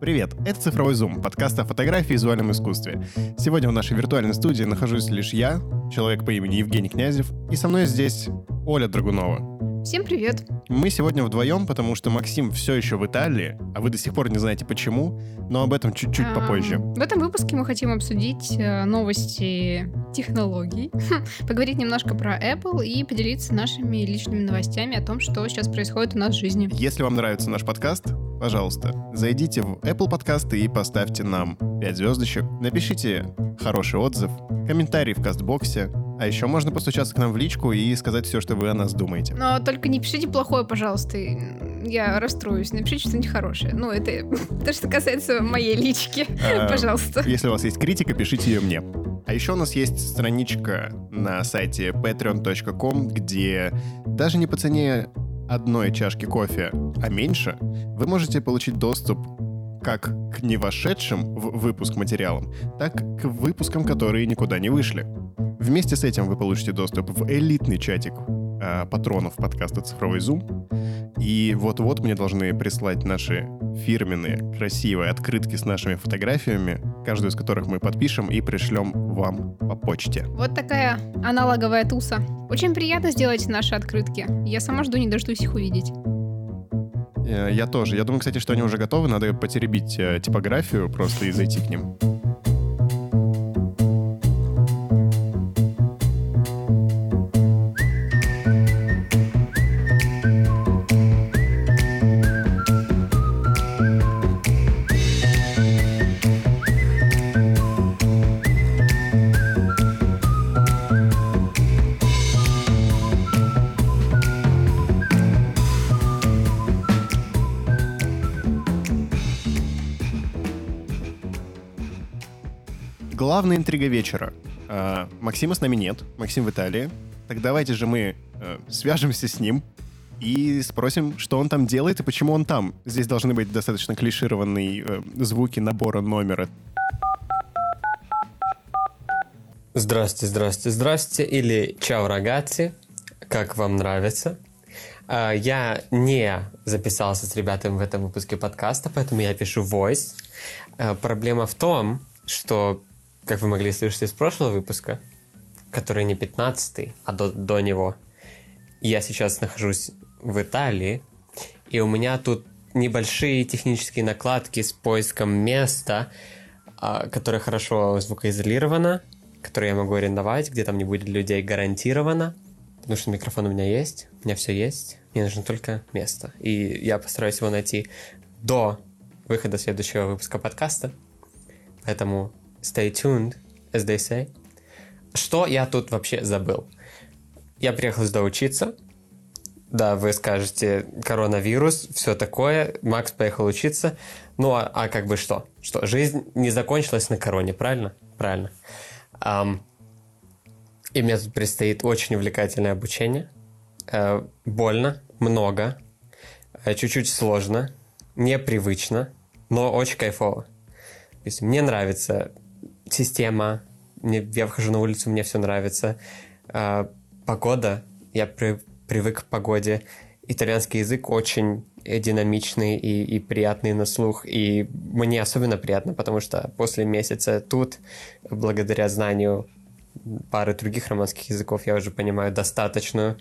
Привет, это «Цифровой зум», подкаст о фотографии и визуальном искусстве. Сегодня в нашей виртуальной студии нахожусь лишь я, человек по имени Евгений Князев, и со мной здесь Оля Драгунова. Всем привет! Мы сегодня вдвоем, потому что Максим все еще в Италии, а вы до сих пор не знаете почему, но об этом чуть-чуть попозже. В этом выпуске мы хотим обсудить э, новости технологий, поговорить немножко про Apple и поделиться нашими личными новостями о том, что сейчас происходит у нас в жизни. Если вам нравится наш подкаст, пожалуйста, зайдите в Apple подкасты и поставьте нам 5 звездочек, напишите хороший отзыв, комментарий в кастбоксе, а еще можно постучаться к нам в личку и сказать все, что вы о нас думаете. Но только не пишите плохое, пожалуйста. Я расстроюсь. Напишите что-нибудь хорошее. Ну, это то, что касается моей лички. А, пожалуйста. Если у вас есть критика, пишите ее мне. А еще у нас есть страничка на сайте patreon.com, где даже не по цене одной чашки кофе, а меньше, вы можете получить доступ как к не вошедшим в выпуск материалам, так к выпускам, которые никуда не вышли. Вместе с этим вы получите доступ в элитный чатик э, патронов подкаста «Цифровой зум». И вот-вот мне должны прислать наши фирменные, красивые открытки с нашими фотографиями, каждую из которых мы подпишем и пришлем вам по почте. Вот такая аналоговая туса. Очень приятно сделать наши открытки. Я сама жду, не дождусь их увидеть. Э, я тоже. Я думаю, кстати, что они уже готовы. Надо потеребить э, типографию просто и зайти к ним. Главная интрига вечера. А, Максима с нами нет, Максим в Италии. Так давайте же мы э, свяжемся с ним и спросим, что он там делает и почему он там. Здесь должны быть достаточно клишированные э, звуки набора номера. Здрасте, здрасте, здрасте. Или чао, рагаци. Как вам нравится? А, я не записался с ребятами в этом выпуске подкаста, поэтому я пишу voice. А, проблема в том, что как вы могли слышать из прошлого выпуска, который не 15 а до, до него, я сейчас нахожусь в Италии, и у меня тут небольшие технические накладки с поиском места, а, которое хорошо звукоизолировано, которое я могу арендовать, где там не будет людей гарантированно, потому что микрофон у меня есть, у меня все есть, мне нужно только место. И я постараюсь его найти до выхода следующего выпуска подкаста. Поэтому stay tuned, as they say. Что я тут вообще забыл? Я приехал сюда учиться. Да, вы скажете, коронавирус, все такое. Макс поехал учиться. Ну, а, а как бы что? Что, жизнь не закончилась на короне, правильно? Правильно. Um, и мне тут предстоит очень увлекательное обучение. Uh, больно, много, uh, чуть-чуть сложно, непривычно, но очень кайфово. То есть мне нравится система, мне, я выхожу на улицу, мне все нравится. А, погода, я при, привык к погоде. Итальянский язык очень динамичный и, и приятный на слух. И мне особенно приятно, потому что после месяца тут, благодаря знанию пары других романских языков, я уже понимаю достаточную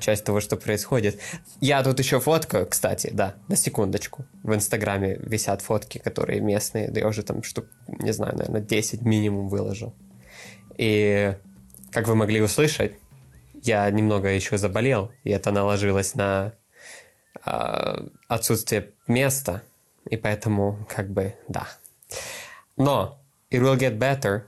часть того, что происходит. Я тут еще фоткаю, кстати, да, на секундочку. В Инстаграме висят фотки, которые местные, да я уже там штук, не знаю, наверное, 10 минимум выложил. И, как вы могли услышать, я немного еще заболел, и это наложилось на э, отсутствие места, и поэтому, как бы, да. Но it will get better,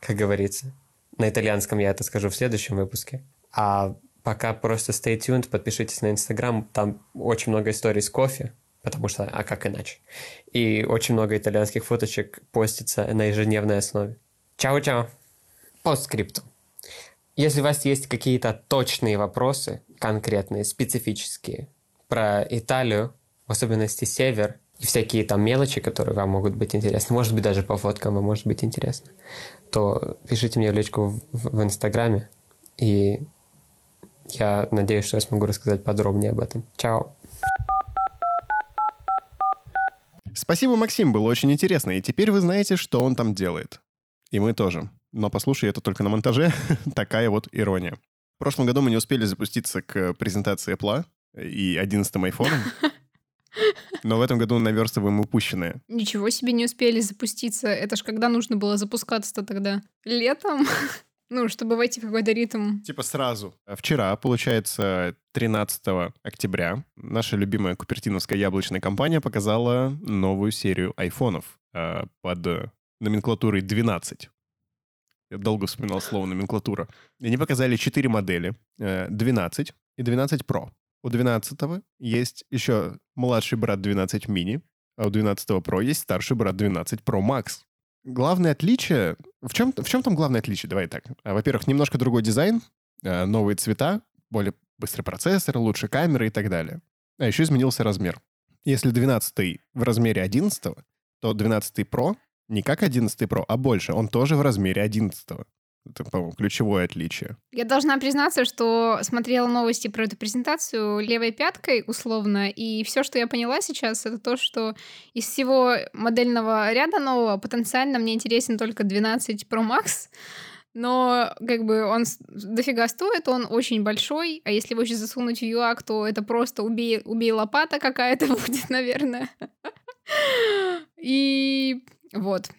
как говорится. На итальянском я это скажу в следующем выпуске. А пока просто stay tuned, подпишитесь на Инстаграм, там очень много историй с кофе, потому что, а как иначе? И очень много итальянских фоточек постится на ежедневной основе. Чао-чао! По скрипту. Если у вас есть какие-то точные вопросы, конкретные, специфические, про Италию, в особенности север, и всякие там мелочи, которые вам могут быть интересны, может быть, даже по фоткам вам может быть интересно, то пишите мне в личку в, в Инстаграме, и я надеюсь, что я смогу рассказать подробнее об этом. Чао! Спасибо, Максим, было очень интересно. И теперь вы знаете, что он там делает. И мы тоже. Но послушай это только на монтаже. Такая вот ирония. В прошлом году мы не успели запуститься к презентации Apple и 11 айфоном. Но в этом году наверстываем упущенное. Ничего себе не успели запуститься. Это ж когда нужно было запускаться-то тогда? Летом? Ну, чтобы войти в какой-то ритм. Типа сразу. Вчера, получается, 13 октября, наша любимая купертиновская яблочная компания показала новую серию айфонов э, под номенклатурой 12. Я долго вспоминал слово номенклатура. И они показали 4 модели. Э, 12 и 12 Pro. У 12 есть еще младший брат 12 мини, а у 12 Pro есть старший брат 12 Pro Max. Главное отличие... В чем, в чем там главное отличие? Давай так. А, Во-первых, немножко другой дизайн, а, новые цвета, более быстрый процессор, лучше камеры и так далее. А еще изменился размер. Если 12 в размере 11, то 12 Pro не как 11 Pro, а больше. Он тоже в размере 11. Это, по-моему, ключевое отличие. Я должна признаться, что смотрела новости про эту презентацию левой пяткой условно, и все, что я поняла сейчас, это то, что из всего модельного ряда нового потенциально мне интересен только 12 Pro Max, но как бы он дофига стоит, он очень большой, а если его еще засунуть в ЮАК, то это просто убей, убей лопата какая-то будет, наверное. И вот.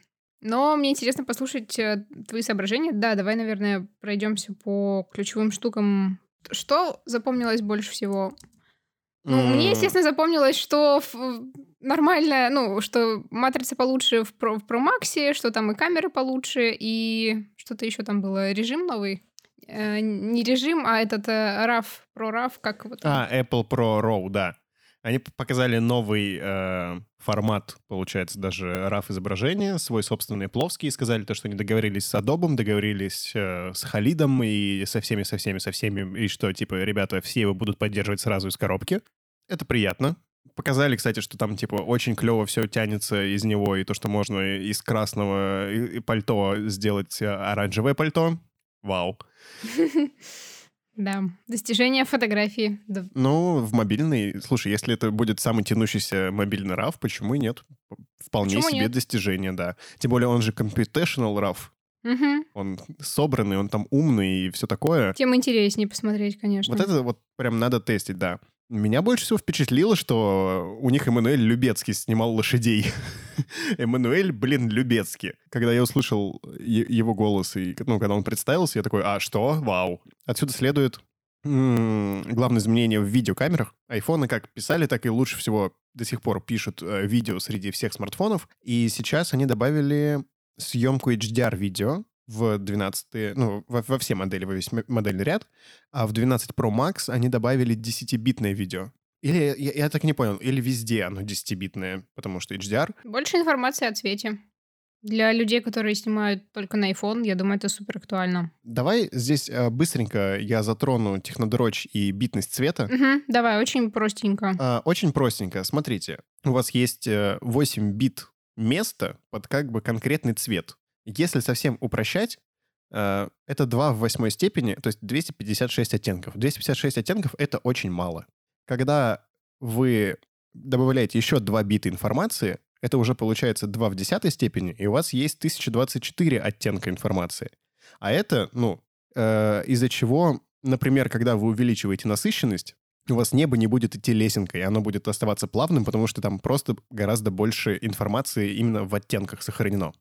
Но мне интересно послушать э, твои соображения. Да, давай, наверное, пройдемся по ключевым штукам. Что запомнилось больше всего? Ну, мне, М, естественно, запомнилось, что нормально, ну, что матрица получше в Pro, в Pro Max, что там и камеры получше, и что-то еще там было. Режим новый? Э, не режим, а этот э, RAW, Pro RAW, как вот. А, Apple Pro RAW, да. Они показали новый э, формат, получается, даже RAW изображения, свой собственный плоский, и сказали то, что они договорились с Adobe, договорились э, с Халидом и со всеми, со всеми, со всеми, и что, типа, ребята, все его будут поддерживать сразу из коробки. Это приятно. Показали, кстати, что там, типа, очень клево все тянется из него, и то, что можно из красного пальто сделать э, оранжевое пальто. Вау. Да, достижение фотографии. Да. Ну, в мобильный... Слушай, если это будет самый тянущийся мобильный RAW, почему и нет? Вполне Почему себе нет? достижение, да. Тем более он же computational RAW. Мгм. Он собранный, он там умный и все такое. Тем интереснее посмотреть, конечно. Вот это вот прям надо тестить, да. Меня больше всего впечатлило, что у них Эммануэль Любецкий снимал лошадей. Эммануэль, блин, Любецкий. Когда я услышал его голос, и, ну, когда он представился, я такой, а что? Вау. Отсюда следует главное изменение в видеокамерах. Айфоны как писали, так и лучше всего до сих пор пишут э, видео среди всех смартфонов. И сейчас они добавили съемку HDR-видео в 12, ну, во, во все модели, во весь модельный ряд, а в 12 Pro Max они добавили 10-битное видео. Или, я, я так и не понял, или везде оно 10-битное, потому что HDR. Больше информации о цвете. Для людей, которые снимают только на iPhone, я думаю, это супер актуально. Давай здесь э, быстренько я затрону технодрочь и битность цвета. Мгм, давай, очень простенько. А, Очень простенько. Смотрите, у вас есть э, 8 бит места под как бы конкретный цвет. Если совсем упрощать, э, это 2 в восьмой степени, то есть 256 оттенков. 256 оттенков — это очень мало. Когда вы добавляете еще 2 бита информации, это уже получается 2 в десятой степени, и у вас есть 1024 оттенка информации. А это, ну, э, из-за чего, например, когда вы увеличиваете насыщенность, у вас небо не будет идти лесенкой, оно будет оставаться плавным, потому что там просто гораздо больше информации именно в оттенках сохранено.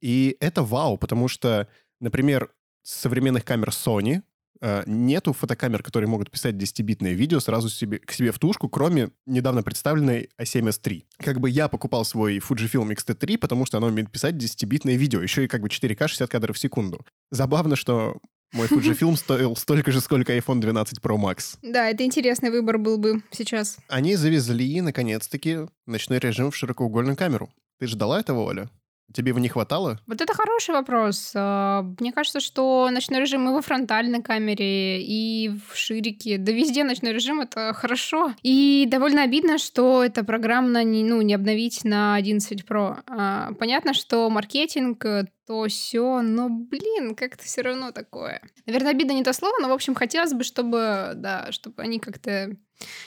И это вау, потому что, например, современных камер Sony э, нету фотокамер, которые могут писать 10-битное видео сразу себе, к себе в тушку, кроме недавно представленной A7S III. Как бы я покупал свой Fujifilm X-T3, потому что оно умеет писать 10-битное видео, еще и как бы 4К 60 кадров в секунду. Забавно, что мой Fujifilm стоил столько же, сколько iPhone 12 Pro Max. Да, это интересный выбор был бы сейчас. Они завезли, наконец-таки, ночной режим в широкоугольную камеру. Ты ждала этого, Оля? Тебе его не хватало? Вот это хороший вопрос. А, Мне кажется, что ночной режим и во фронтальной камере, и в ширике, да везде ночной режим — это хорошо. И довольно обидно, что это программно не, ну, не обновить на 11 Pro. А, Понятно, что маркетинг, э, то все, но, блин, как-то все равно такое. Наверное, обидно не то слово, но, в общем, хотелось бы, чтобы, да, чтобы они как-то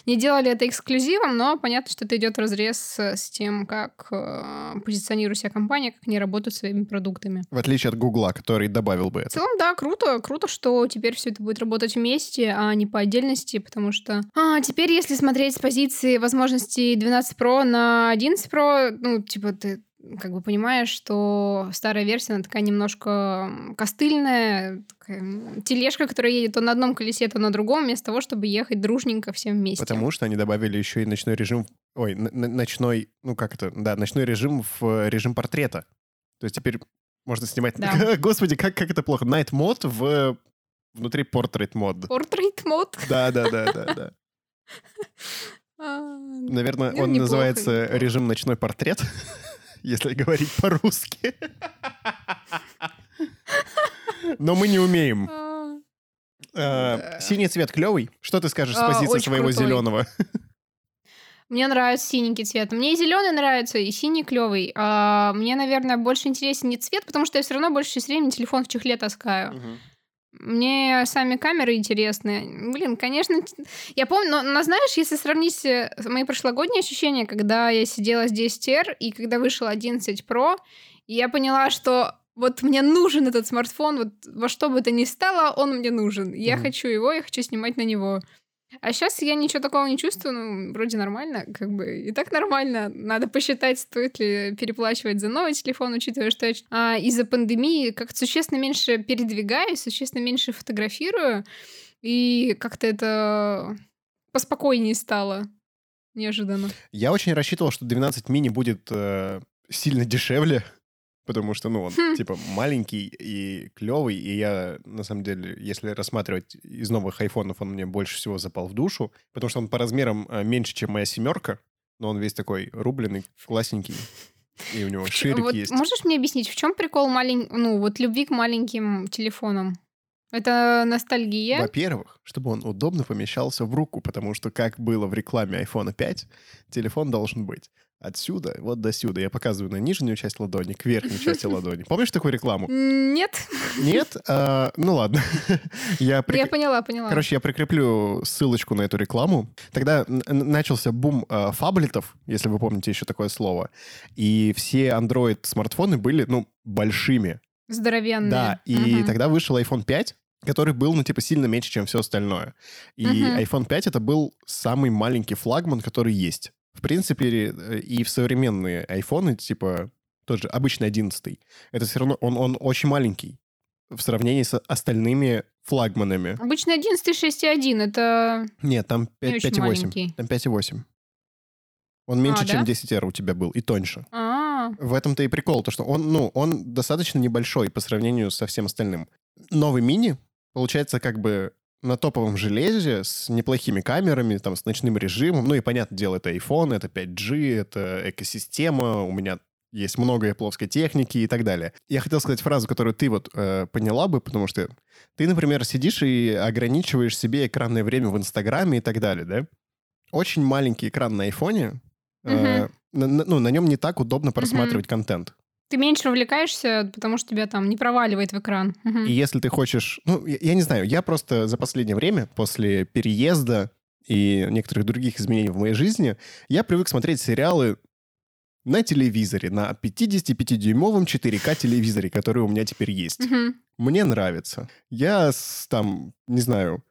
не делали это эксклюзивом, но понятно, что это идет в разрез с тем, как э, позиционирует себя компания, как они работают своими продуктами. В отличие от Гугла, который добавил бы В это. целом, да, круто, круто, что теперь все это будет работать вместе, а не по отдельности, потому что а, теперь, если смотреть с позиции возможностей 12 Pro на 11 Pro, ну, типа, ты как бы понимаешь, что старая версия, она такая немножко костыльная, такая тележка, которая едет то на одном колесе, то на другом, вместо того, чтобы ехать дружненько всем вместе. Потому что они добавили еще и ночной режим, ой, ночной, ну как это, да, ночной режим в э, режим портрета. То есть теперь можно снимать... Да. Господи, как, как это плохо. Night мод в внутри портрет мод. Portrait mode. Да, да, да, да, да. А, Наверное, Ну, он называется режим ночной портрет, если говорить по-русски. Но мы не умеем. а. Да. Синий цвет клевый. Что ты скажешь с А, позиции своего зеленого? Мне нравится синенький цвет. Мне и зеленый нравится, и синий клевый. А мне, наверное, больше интересен не цвет, потому что я все равно больше времени телефон в чехле таскаю. Мне сами камеры интересны. Блин, конечно, я помню, но, но знаешь, если сравнить э, мои прошлогодние ощущения, когда я сидела с 10R и когда вышел 11 Pro, я поняла, что вот мне нужен этот смартфон, вот во что бы то ни стало, он мне нужен. Я Мгм. хочу его, я хочу снимать на него. А сейчас я ничего такого не чувствую, ну, вроде нормально, как бы, и так нормально. Надо посчитать, стоит ли переплачивать за новый телефон, учитывая, что я а, из-за пандемии как-то существенно меньше передвигаюсь, существенно меньше фотографирую, и как-то это поспокойнее стало. Неожиданно. Я очень рассчитывал, что 12 мини будет э, сильно дешевле, потому что, ну, он, Хм. типа, маленький и клевый, и я, на самом деле, если рассматривать из новых айфонов, он мне больше всего запал в душу, потому что он по размерам э, меньше, чем моя семерка, но он весь такой рубленый, классненький, и у него ширик вот есть. можешь мне объяснить, в чем прикол малень... ну, вот любви к маленьким телефонам? Это ностальгия? Во-первых, чтобы он удобно помещался в руку, потому что, как было в рекламе iPhone 5, телефон должен быть отсюда вот до сюда. Я показываю на нижнюю часть ладони, к верхней части ладони. Помнишь такую рекламу? Нет. Нет? А, ну ладно. Я прик- Я поняла, поняла. Короче, я прикреплю ссылочку на эту рекламу. Тогда начался бум э, фаблетов, если вы помните еще такое слово. И все Android-смартфоны были, ну, большими. Здоровенные. Да, и Мгм. тогда вышел iPhone 5, который был, ну, типа, сильно меньше, чем все остальное. И Мгм. iPhone 5 это был самый маленький флагман, который есть. В принципе, э, и в современные айфоны, типа, тот же обычный 11 это все равно, он, он очень маленький в сравнении с остальными флагманами. Обычно 11 6.1 это... Нет, там Не 5, очень 5,8. маленький. Там 5,8. Он меньше, А, чем да? 10R у тебя был, и тоньше. А, В этом-то и прикол, то что он, ну, он достаточно небольшой по сравнению со всем остальным. Новый мини, получается, как бы на топовом железе с неплохими камерами, там, с ночным режимом. Ну и, понятное дело, это iPhone, это 5G, это экосистема, у меня есть много плоской техники и так далее. Я хотел сказать фразу, которую ты вот э, поняла бы, потому что ты, например, сидишь и ограничиваешь себе экранное время в Инстаграме и так далее, да? Очень маленький экран на айфоне, э, на- на- ну, на нем не так удобно просматривать контент. Ты меньше увлекаешься, потому что тебя там не проваливает в экран. Мгм. И если ты хочешь... Ну, я, я не знаю, я просто за последнее время, после переезда и некоторых других изменений в моей жизни, я привык смотреть сериалы на телевизоре, на 55-дюймовом 4К телевизоре, который у меня теперь есть. Мгм. Мне нравится. Я с, там, не знаю,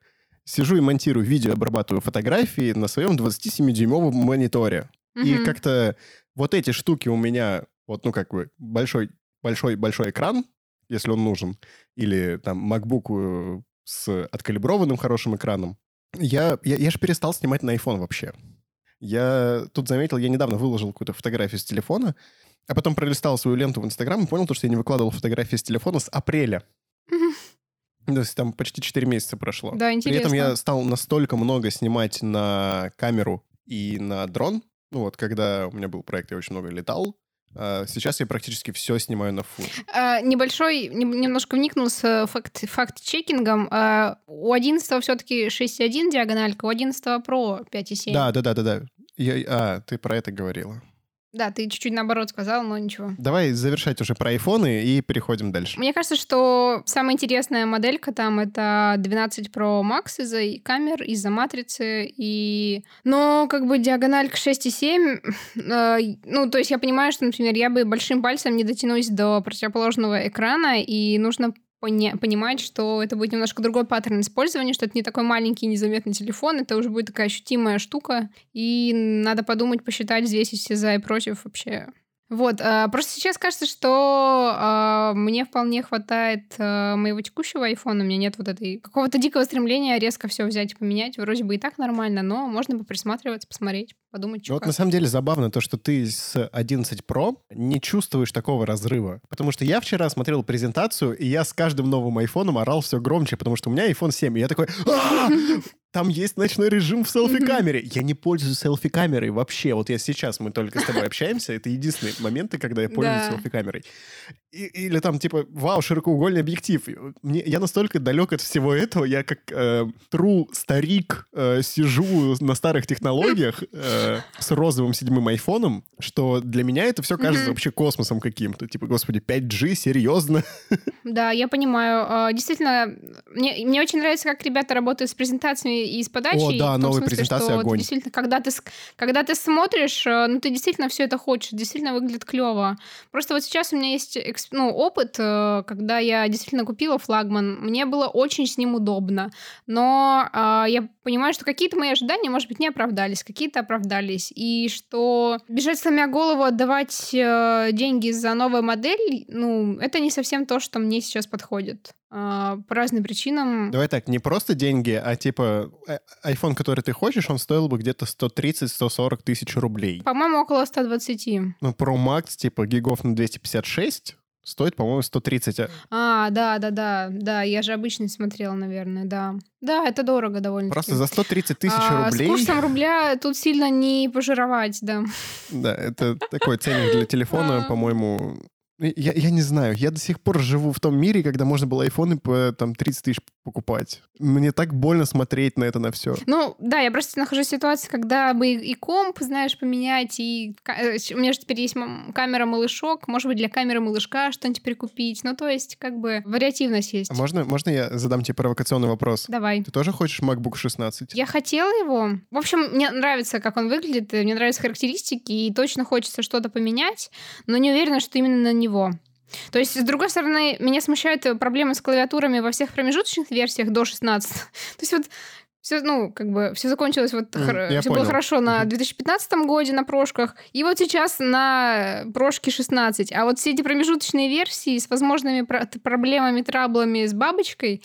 сижу и монтирую видео, обрабатываю фотографии на своем 27-дюймовом мониторе. И Мгм. как-то вот эти штуки у меня, вот, ну, как бы, большой, большой, большой экран, если он нужен, или там MacBook э, с откалиброванным хорошим экраном. Я, я, я же перестал снимать на iPhone вообще. Я тут заметил, я недавно выложил какую-то фотографию с телефона, а потом пролистал свою ленту в Инстаграм и понял, то, что я не выкладывал фотографии с телефона с апреля. То есть там почти 4 месяца прошло. Да, При интересно. этом я стал настолько много снимать на камеру и на дрон. Ну вот, когда у меня был проект, я очень много летал. А сейчас я практически все снимаю на фу. А, небольшой, нем- немножко вникнул с э, факт, факт-чекингом. А, у 11 все-таки 6.1 диагональка, у 11 Pro 5.7. Да, да, да, да, да. Я- а, ты про это говорила. Да, ты чуть-чуть наоборот сказал, но ничего. Давай завершать уже про айфоны и переходим дальше. Мне кажется, что самая интересная моделька там это 12 Pro Max из-за камер, из-за матрицы, и... Но как бы диагональка 6,7, э, ну, то есть я понимаю, что, например, я бы большим пальцем не дотянусь до противоположного экрана, и нужно понимать, что это будет немножко другой паттерн использования, что это не такой маленький незаметный телефон, это уже будет такая ощутимая штука, и надо подумать, посчитать, взвесить все за и против вообще. Вот, э, просто сейчас кажется, что э, мне вполне хватает э, моего текущего айфона, у меня нет вот этой какого-то дикого стремления резко все взять и поменять. Вроде бы и так нормально, но можно бы присматриваться, посмотреть, подумать, что Вот как. на самом деле забавно то, что ты с 11 Pro не чувствуешь такого разрыва. Потому что я вчера смотрел презентацию, и я с каждым новым айфоном орал все громче, потому что у меня iPhone 7, и я такой... «А! Там есть ночной режим в селфи-камере. Я не пользуюсь селфи-камерой вообще. Вот я сейчас, мы только с тобой общаемся, это единственные моменты, когда я пользуюсь Да. селфи-камерой. Или там типа, вау, широкоугольный объектив. Мне, я настолько далек от всего этого, я как э, true старик э, сижу на старых технологиях э, с розовым седьмым айфоном, что для меня это все кажется вообще космосом каким-то. Типа, господи, 5G, серьезно? Да, я понимаю. А, Действительно, мне, мне очень нравится, как ребята работают с презентациями и с подачей. О, да, новые смысле, вот огонь. Действительно, когда ты, с- когда ты смотришь, э, ну, ты действительно все это хочешь, действительно выглядит клево. Просто вот сейчас у меня есть ну, опыт, э, когда я действительно купила флагман. Мне было очень с ним удобно. Но а, я понимаю, что какие-то мои ожидания, может быть, не оправдались, какие-то оправдались. И что бежать сломя голову, отдавать э, деньги за новую модель, ну, это не совсем то, что мне сейчас подходит. А, по разным причинам. Давай так, не просто деньги, а типа э, iPhone, который ты хочешь, он стоил бы где-то 130-140 тысяч рублей. По-моему, около 120. Ну, Pro Max, типа, гигов на 256 стоит, по-моему, 130. а- А, да, да, да, да, я же обычно смотрела, наверное, да. Да, это дорого довольно. Просто за 130 тысяч А, рублей... С курсом рубля тут сильно не пожировать, да. Да, это такой ценник для телефона, по-моему... Я, я не знаю, я до сих пор живу в том мире, когда можно было айфоны по там 30 тысяч покупать. Мне так больно смотреть на это, на все. Ну, да, я просто нахожусь в ситуации, когда бы и комп, знаешь, поменять, и э, у меня же теперь есть м- камера малышок, может быть, для камеры малышка что-нибудь прикупить. Ну, то есть, как бы, вариативность есть. А можно, можно я задам тебе провокационный вопрос? Давай. Ты тоже хочешь MacBook 16? Я хотела его. В общем, мне нравится, как он выглядит, мне нравятся характеристики, и точно хочется что-то поменять, но не уверена, что именно на него. То есть, с другой стороны, меня смущают э, проблемы с клавиатурами во всех промежуточных версиях до 16. То есть вот все, ну, как бы, все закончилось вот, М, я все было понял. хорошо на Мгм. 2015 годе на прошках, и вот сейчас на прошке 16. А вот все эти промежуточные версии с возможными про- проблемами, траблами с бабочкой,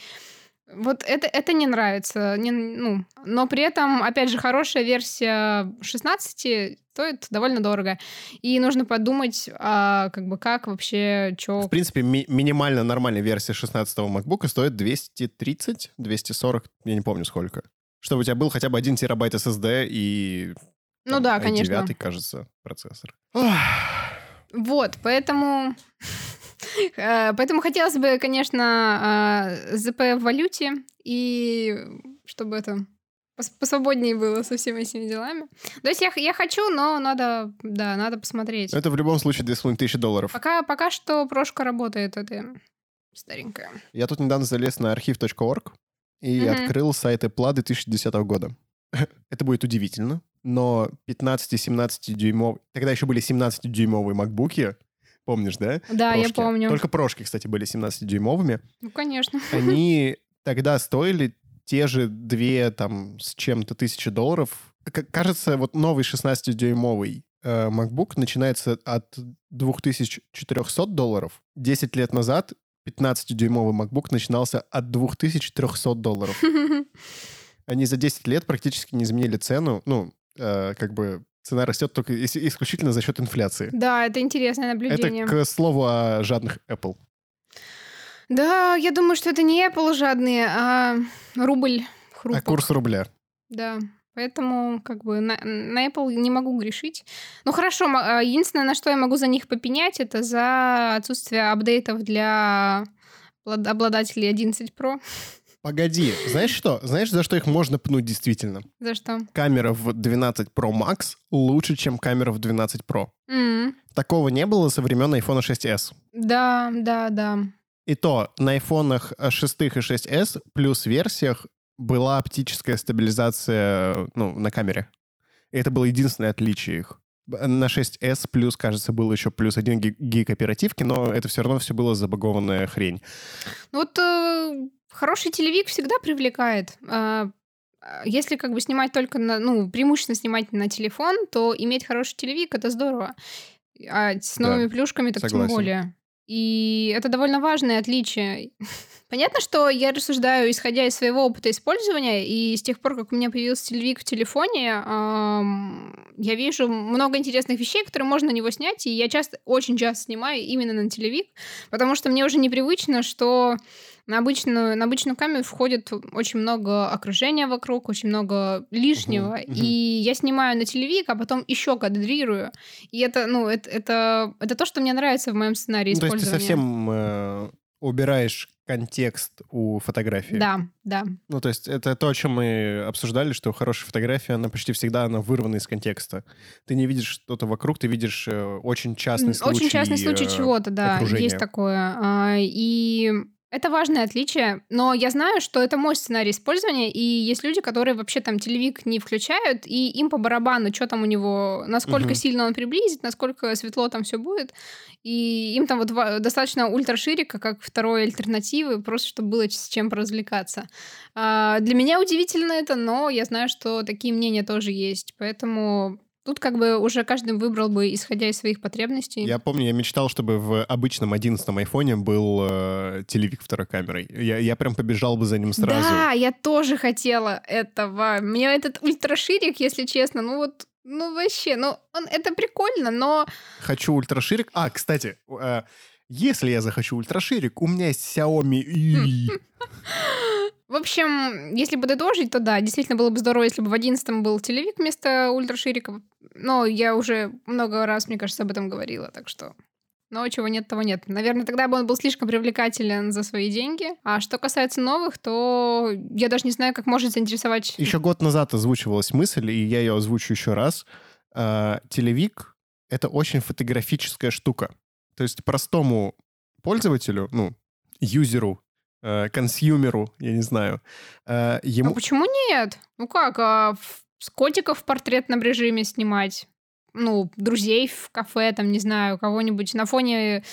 вот это, это не нравится. Не, ну, но при этом, опять же, хорошая версия 16 стоит довольно дорого. И нужно подумать, а, как бы, как вообще, что... В принципе, ми- минимально нормальная версия 16-го MacBook стоит 230, 240, я не помню сколько. Чтобы у тебя был хотя бы 1 терабайт SSD и... Ну там, да, конечно. i9, кажется, процессор. Ох. Вот, поэтому... э, Поэтому хотелось бы, конечно, э, ЗП в валюте, и чтобы это пос- посвободнее было со всеми этими делами. То есть я, я хочу, но надо, да, надо посмотреть. Это в любом случае 2500 долларов. Пока, пока что прошка работает, это старенькая. Я тут недавно залез на архив.орг и Мгм. открыл сайт Apple 2010 года. Это будет удивительно, но 15-17 дюймов... Тогда еще были 17-дюймовые макбуки, помнишь, да? Да, я Прошки. помню. Только прошки, кстати, были 17-дюймовыми. Ну, конечно. Они тогда стоили те же две там с чем-то тысячи долларов. К- кажется, вот новый 16-дюймовый э, MacBook начинается от 2400 долларов. 10 лет назад 15-дюймовый MacBook начинался от 2300 долларов. Они за 10 лет практически не изменили цену. Ну, э, как бы цена растет только ис- исключительно за счет инфляции. Да, это интересное Это наблюдение. к слову о жадных Apple. Да, я думаю, что это не Apple жадные, а рубль А хрупок. курс рубля. Да. Поэтому, как бы, на, на Apple не могу грешить. Ну, хорошо, а, единственное, на что я могу за них попенять, это за отсутствие апдейтов для облад- обладателей 11 Pro. Погоди, знаешь что? Знаешь, за что их можно пнуть действительно? За что? Камера в 12 Pro Max лучше, чем камера в 12 Pro. М, Такого не было со времен iPhone 6s. Да, да, да. И то на айфонах 6 и 6s плюс версиях была оптическая стабилизация ну, на камере. И это было единственное отличие их. На 6s плюс, кажется, был еще плюс один ги- гиг оперативки, но это все равно все было забагованная хрень. Ну Вот э, хороший телевик всегда привлекает. А, а, Если как бы снимать только на, ну, преимущественно снимать на телефон, то иметь хороший телевик это здорово. А с Да, новыми плюшками так согласен. тем более. И это довольно важное отличие. Понятно, что я рассуждаю, исходя из своего опыта использования, и с тех пор, как у меня появился телевик в телефоне, ам, я вижу много интересных вещей, которые можно на него снять, и я часто, очень часто снимаю именно на телевик, потому что мне уже непривычно, что на обычную, на обычную камеру входит очень много окружения вокруг, очень много лишнего. Мгм, мгм. И я снимаю на телевик, а потом еще кадрирую. И это, ну, это, это, это то, что мне нравится в моем сценарии Ну, то есть ты совсем э, убираешь контекст у фотографии. Да, да. Ну, то есть это то, о чем мы обсуждали, что хорошая фотография, она почти всегда она вырвана из контекста. Ты не видишь что-то вокруг, ты видишь э, очень частный случай. Очень частный случай э, чего-то, да, окружения. есть такое. А, И это важное отличие, но я знаю, что это мой сценарий использования, и есть люди, которые вообще там телевик не включают, и им по барабану, что там у него, насколько Мгм. сильно он приблизит, насколько светло там все будет, и им там вот достаточно ультраширика, как второй альтернативы, просто чтобы было с чем поразвлекаться. А, Для меня удивительно это, но я знаю, что такие мнения тоже есть, поэтому тут как бы уже каждый выбрал бы, исходя из своих потребностей. Я помню, я мечтал, чтобы в обычном 11 айфоне был э, телевик второй камерой. Я, я прям побежал бы за ним сразу. Да, я тоже хотела этого. Мне этот ультраширик, если честно, ну вот, ну вообще, ну он, это прикольно, но Хочу ультраширик. А, кстати, э, если я захочу ультраширик, у меня есть Xiaomi И. в общем, если подытожить, то да, действительно было бы здорово, если бы в одиннадцатом был телевик вместо ультраширика. Но я уже много раз, мне кажется, об этом говорила, так что... Но чего нет, того нет. Наверное, тогда бы он был слишком привлекателен за свои деньги. А что касается новых, то я даже не знаю, как может заинтересовать... Еще год назад озвучивалась мысль, и я ее озвучу еще раз. А, телевик — это очень фотографическая штука. То есть простому пользователю, ну, юзеру, э, консюмеру, я не знаю, э, А ему... почему нет? Ну как, а, с котиков в портретном режиме снимать? Ну, друзей в кафе, там, не знаю, кого-нибудь на фоне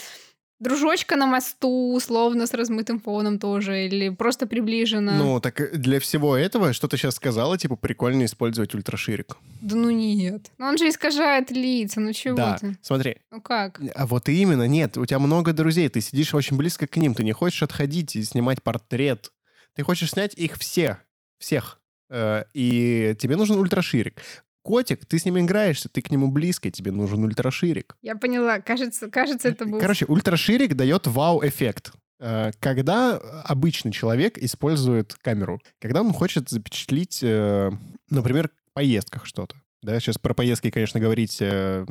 дружочка на мосту, условно, с размытым фоном тоже, или просто приближенно. Ну, так для всего этого, что ты сейчас сказала, типа, прикольно использовать ультраширик. Да ну нет. Ну он же искажает лица, ну чего да, ты? смотри, Ну как? А вот именно, нет, у тебя много друзей, ты сидишь очень близко к ним, ты не хочешь отходить и снимать портрет. Ты хочешь снять их все, всех. Э, И тебе нужен ультраширик. Котик, ты с ним играешься, ты к нему близко, тебе нужен ультраширик. Я поняла, кажется, кажется, это был... Короче, ультраширик дает вау-эффект. Э, Когда обычный человек использует камеру, когда он хочет запечатлить, э, например, в поездках что-то. Да, сейчас про поездки, конечно, говорить э,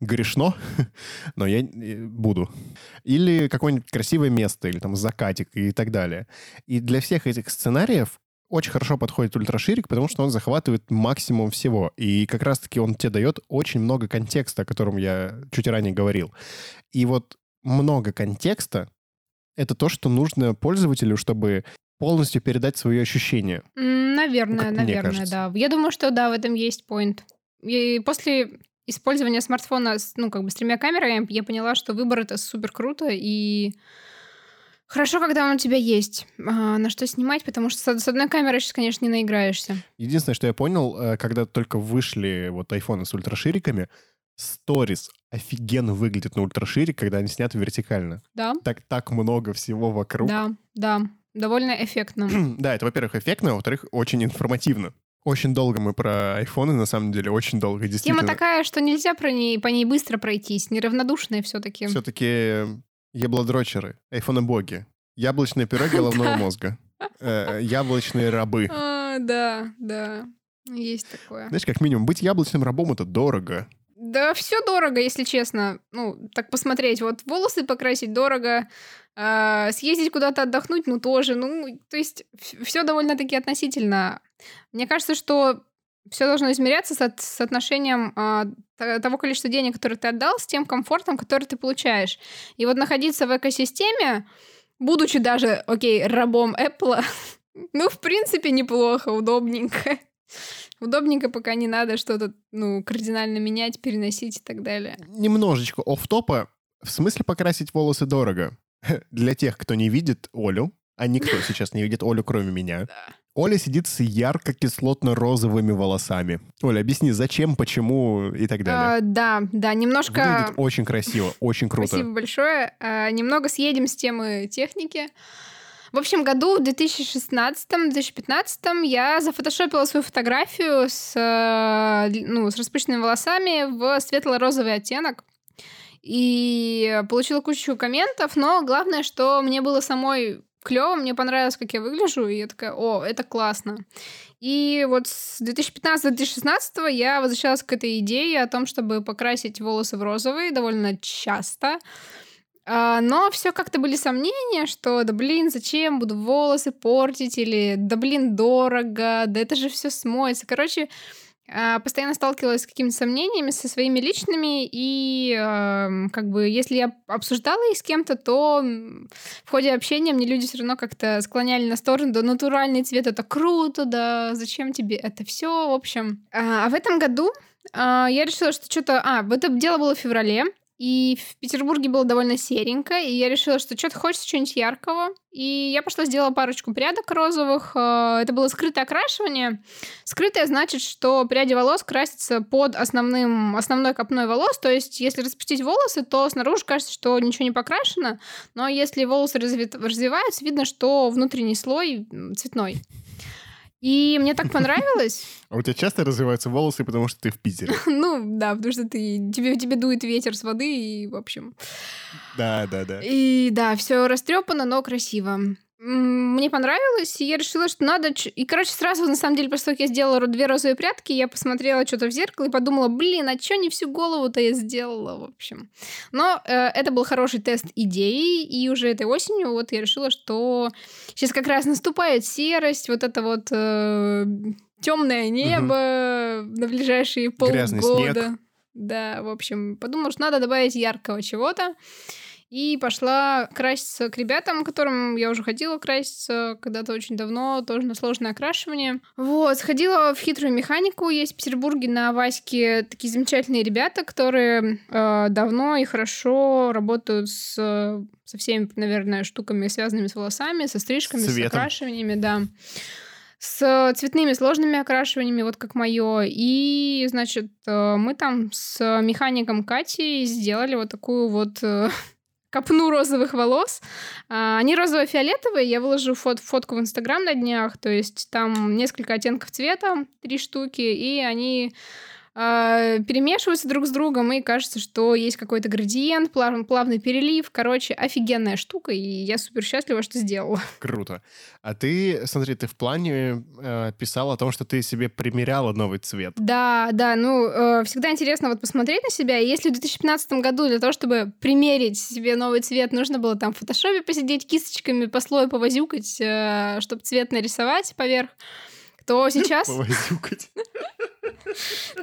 грешно, но я буду. Или какое-нибудь красивое место, или там закатик и так далее. И для всех этих сценариев очень хорошо подходит ультраширик, потому что он захватывает максимум всего. И как раз-таки он тебе дает очень много контекста, о котором я чуть ранее говорил. И вот много контекста — это то, что нужно пользователю, чтобы полностью передать свои ощущения. М, Наверное, Ну, наверное, да. Я думаю, что да, в этом есть поинт. И после использования смартфона, с, ну, как бы с тремя камерами, я поняла, что выбор это супер круто и хорошо, когда он у тебя есть, а, на что снимать, потому что с, одной камерой сейчас, конечно, не наиграешься. Единственное, что я понял, э, когда только вышли вот айфоны с ультрашириками, сторис офигенно выглядит на ультрашире, когда они сняты вертикально. Да, Так, так много всего вокруг. да, да. Довольно эффектно. Да, это, во-первых, эффектно, а во-вторых, очень информативно. Очень долго мы про айфоны, на самом деле, очень долго, действительно. Тема такая, что нельзя про ней, по ней быстро пройтись. Неравнодушная все-таки. Все-таки еблодрочеры, айфоны-боги, яблочное пюре головного мозга, э, яблочные рабы. А, да, да. Есть такое. Знаешь, как минимум, быть яблочным рабом — это дорого. Да все дорого, если честно. Ну, так посмотреть. Вот волосы покрасить дорого, э, съездить куда-то отдохнуть, ну тоже. Ну, то есть все довольно-таки относительно. Мне кажется, что все должно измеряться со соотношением э, того количества денег, которое ты отдал, с тем комфортом, который ты получаешь. И вот находиться в экосистеме, будучи даже, окей, рабом Apple, ну, в принципе, неплохо, удобненько. Удобненько, пока не надо что-то, ну, кардинально менять, переносить и так далее. Немножечко оф топа В смысле покрасить волосы дорого? Для тех, кто не видит Олю, а никто сейчас не видит Олю, кроме меня. Оля сидит с ярко-кислотно-розовыми волосами. Оля, объясни, зачем, почему и так далее. А, да, да, немножко... Выглядит очень красиво, очень круто. Спасибо большое. А, немного съедем с темы техники. В общем, году в 2016-2015 я зафотошопила свою фотографию с, э, ну, с распущенными волосами в светло-розовый оттенок. И получила кучу комментов, но главное, что мне было самой клево, мне понравилось, как я выгляжу, и я такая, о, это классно. И вот с 2015-2016 я возвращалась к этой идее о том, чтобы покрасить волосы в розовый довольно часто. А, но все как-то были сомнения, что да блин, зачем буду волосы портить, или да блин, дорого, да это же все смоется. Короче, постоянно сталкивалась с какими-то сомнениями со своими личными, и э, как бы если я обсуждала их с кем-то, то в ходе общения мне люди все равно как-то склоняли на сторону, да натуральный цвет это круто, да зачем тебе это все, в общем. А, а в этом году э, я решила, что что-то... А, это дело было в феврале, и в Петербурге было довольно серенько, и я решила, что что-то хочется чего-нибудь яркого. И я пошла сделала парочку прядок розовых. Э, это было скрытое окрашивание. Скрытое значит, что пряди волос красятся под основным, основной копной волос. То есть, если распустить волосы, то снаружи кажется, что ничего не покрашено. Но если волосы развиваются, видно, что внутренний слой цветной. И мне так понравилось. А у тебя часто развиваются волосы, потому что ты в Питере? Ну, да, потому что ты тебе, тебе дует ветер с воды, и, в общем... Да, да, да. И да, все растрепано, но красиво мне понравилось, и я решила, что надо... И, короче, сразу, на самом деле, после того, как я сделала две розовые прятки, я посмотрела что-то в зеркало и подумала, блин, а что не всю голову-то я сделала, в общем. Но э, это был хороший тест идеи, и уже этой осенью вот я решила, что сейчас как раз наступает серость, вот это вот э, темное небо угу. на ближайшие полгода. Грязный снег. Да, в общем, подумала, что надо добавить яркого чего-то. И пошла краситься к ребятам, к которым я уже ходила краситься когда-то очень давно, тоже на сложное окрашивание. Вот, сходила в хитрую механику. Есть в Петербурге на Ваське такие замечательные ребята, которые э, давно и хорошо работают с, со всеми, наверное, штуками, связанными с волосами, со стрижками, Цветом. с окрашиваниями, да с цветными сложными окрашиваниями, вот как мое. И, значит, э, мы там с механиком Катей сделали вот такую вот э, копну розовых волос. А, они розово-фиолетовые. Я выложу фот фотку в Инстаграм на днях. То есть там несколько оттенков цвета, три штуки, и они э, перемешиваются друг с другом, и кажется, что есть какой-то градиент, плав, плавный перелив. Короче, офигенная штука, и я супер счастлива, что сделала. Круто. А ты, смотри, ты в плане э, писала о том, что ты себе примеряла новый цвет. Да, да, ну, э, всегда интересно вот посмотреть на себя. И если в 2015 году для того, чтобы примерить себе новый цвет, нужно было там в фотошопе посидеть, кисточками по слою повозюкать, э, чтобы цвет нарисовать поверх, то сейчас...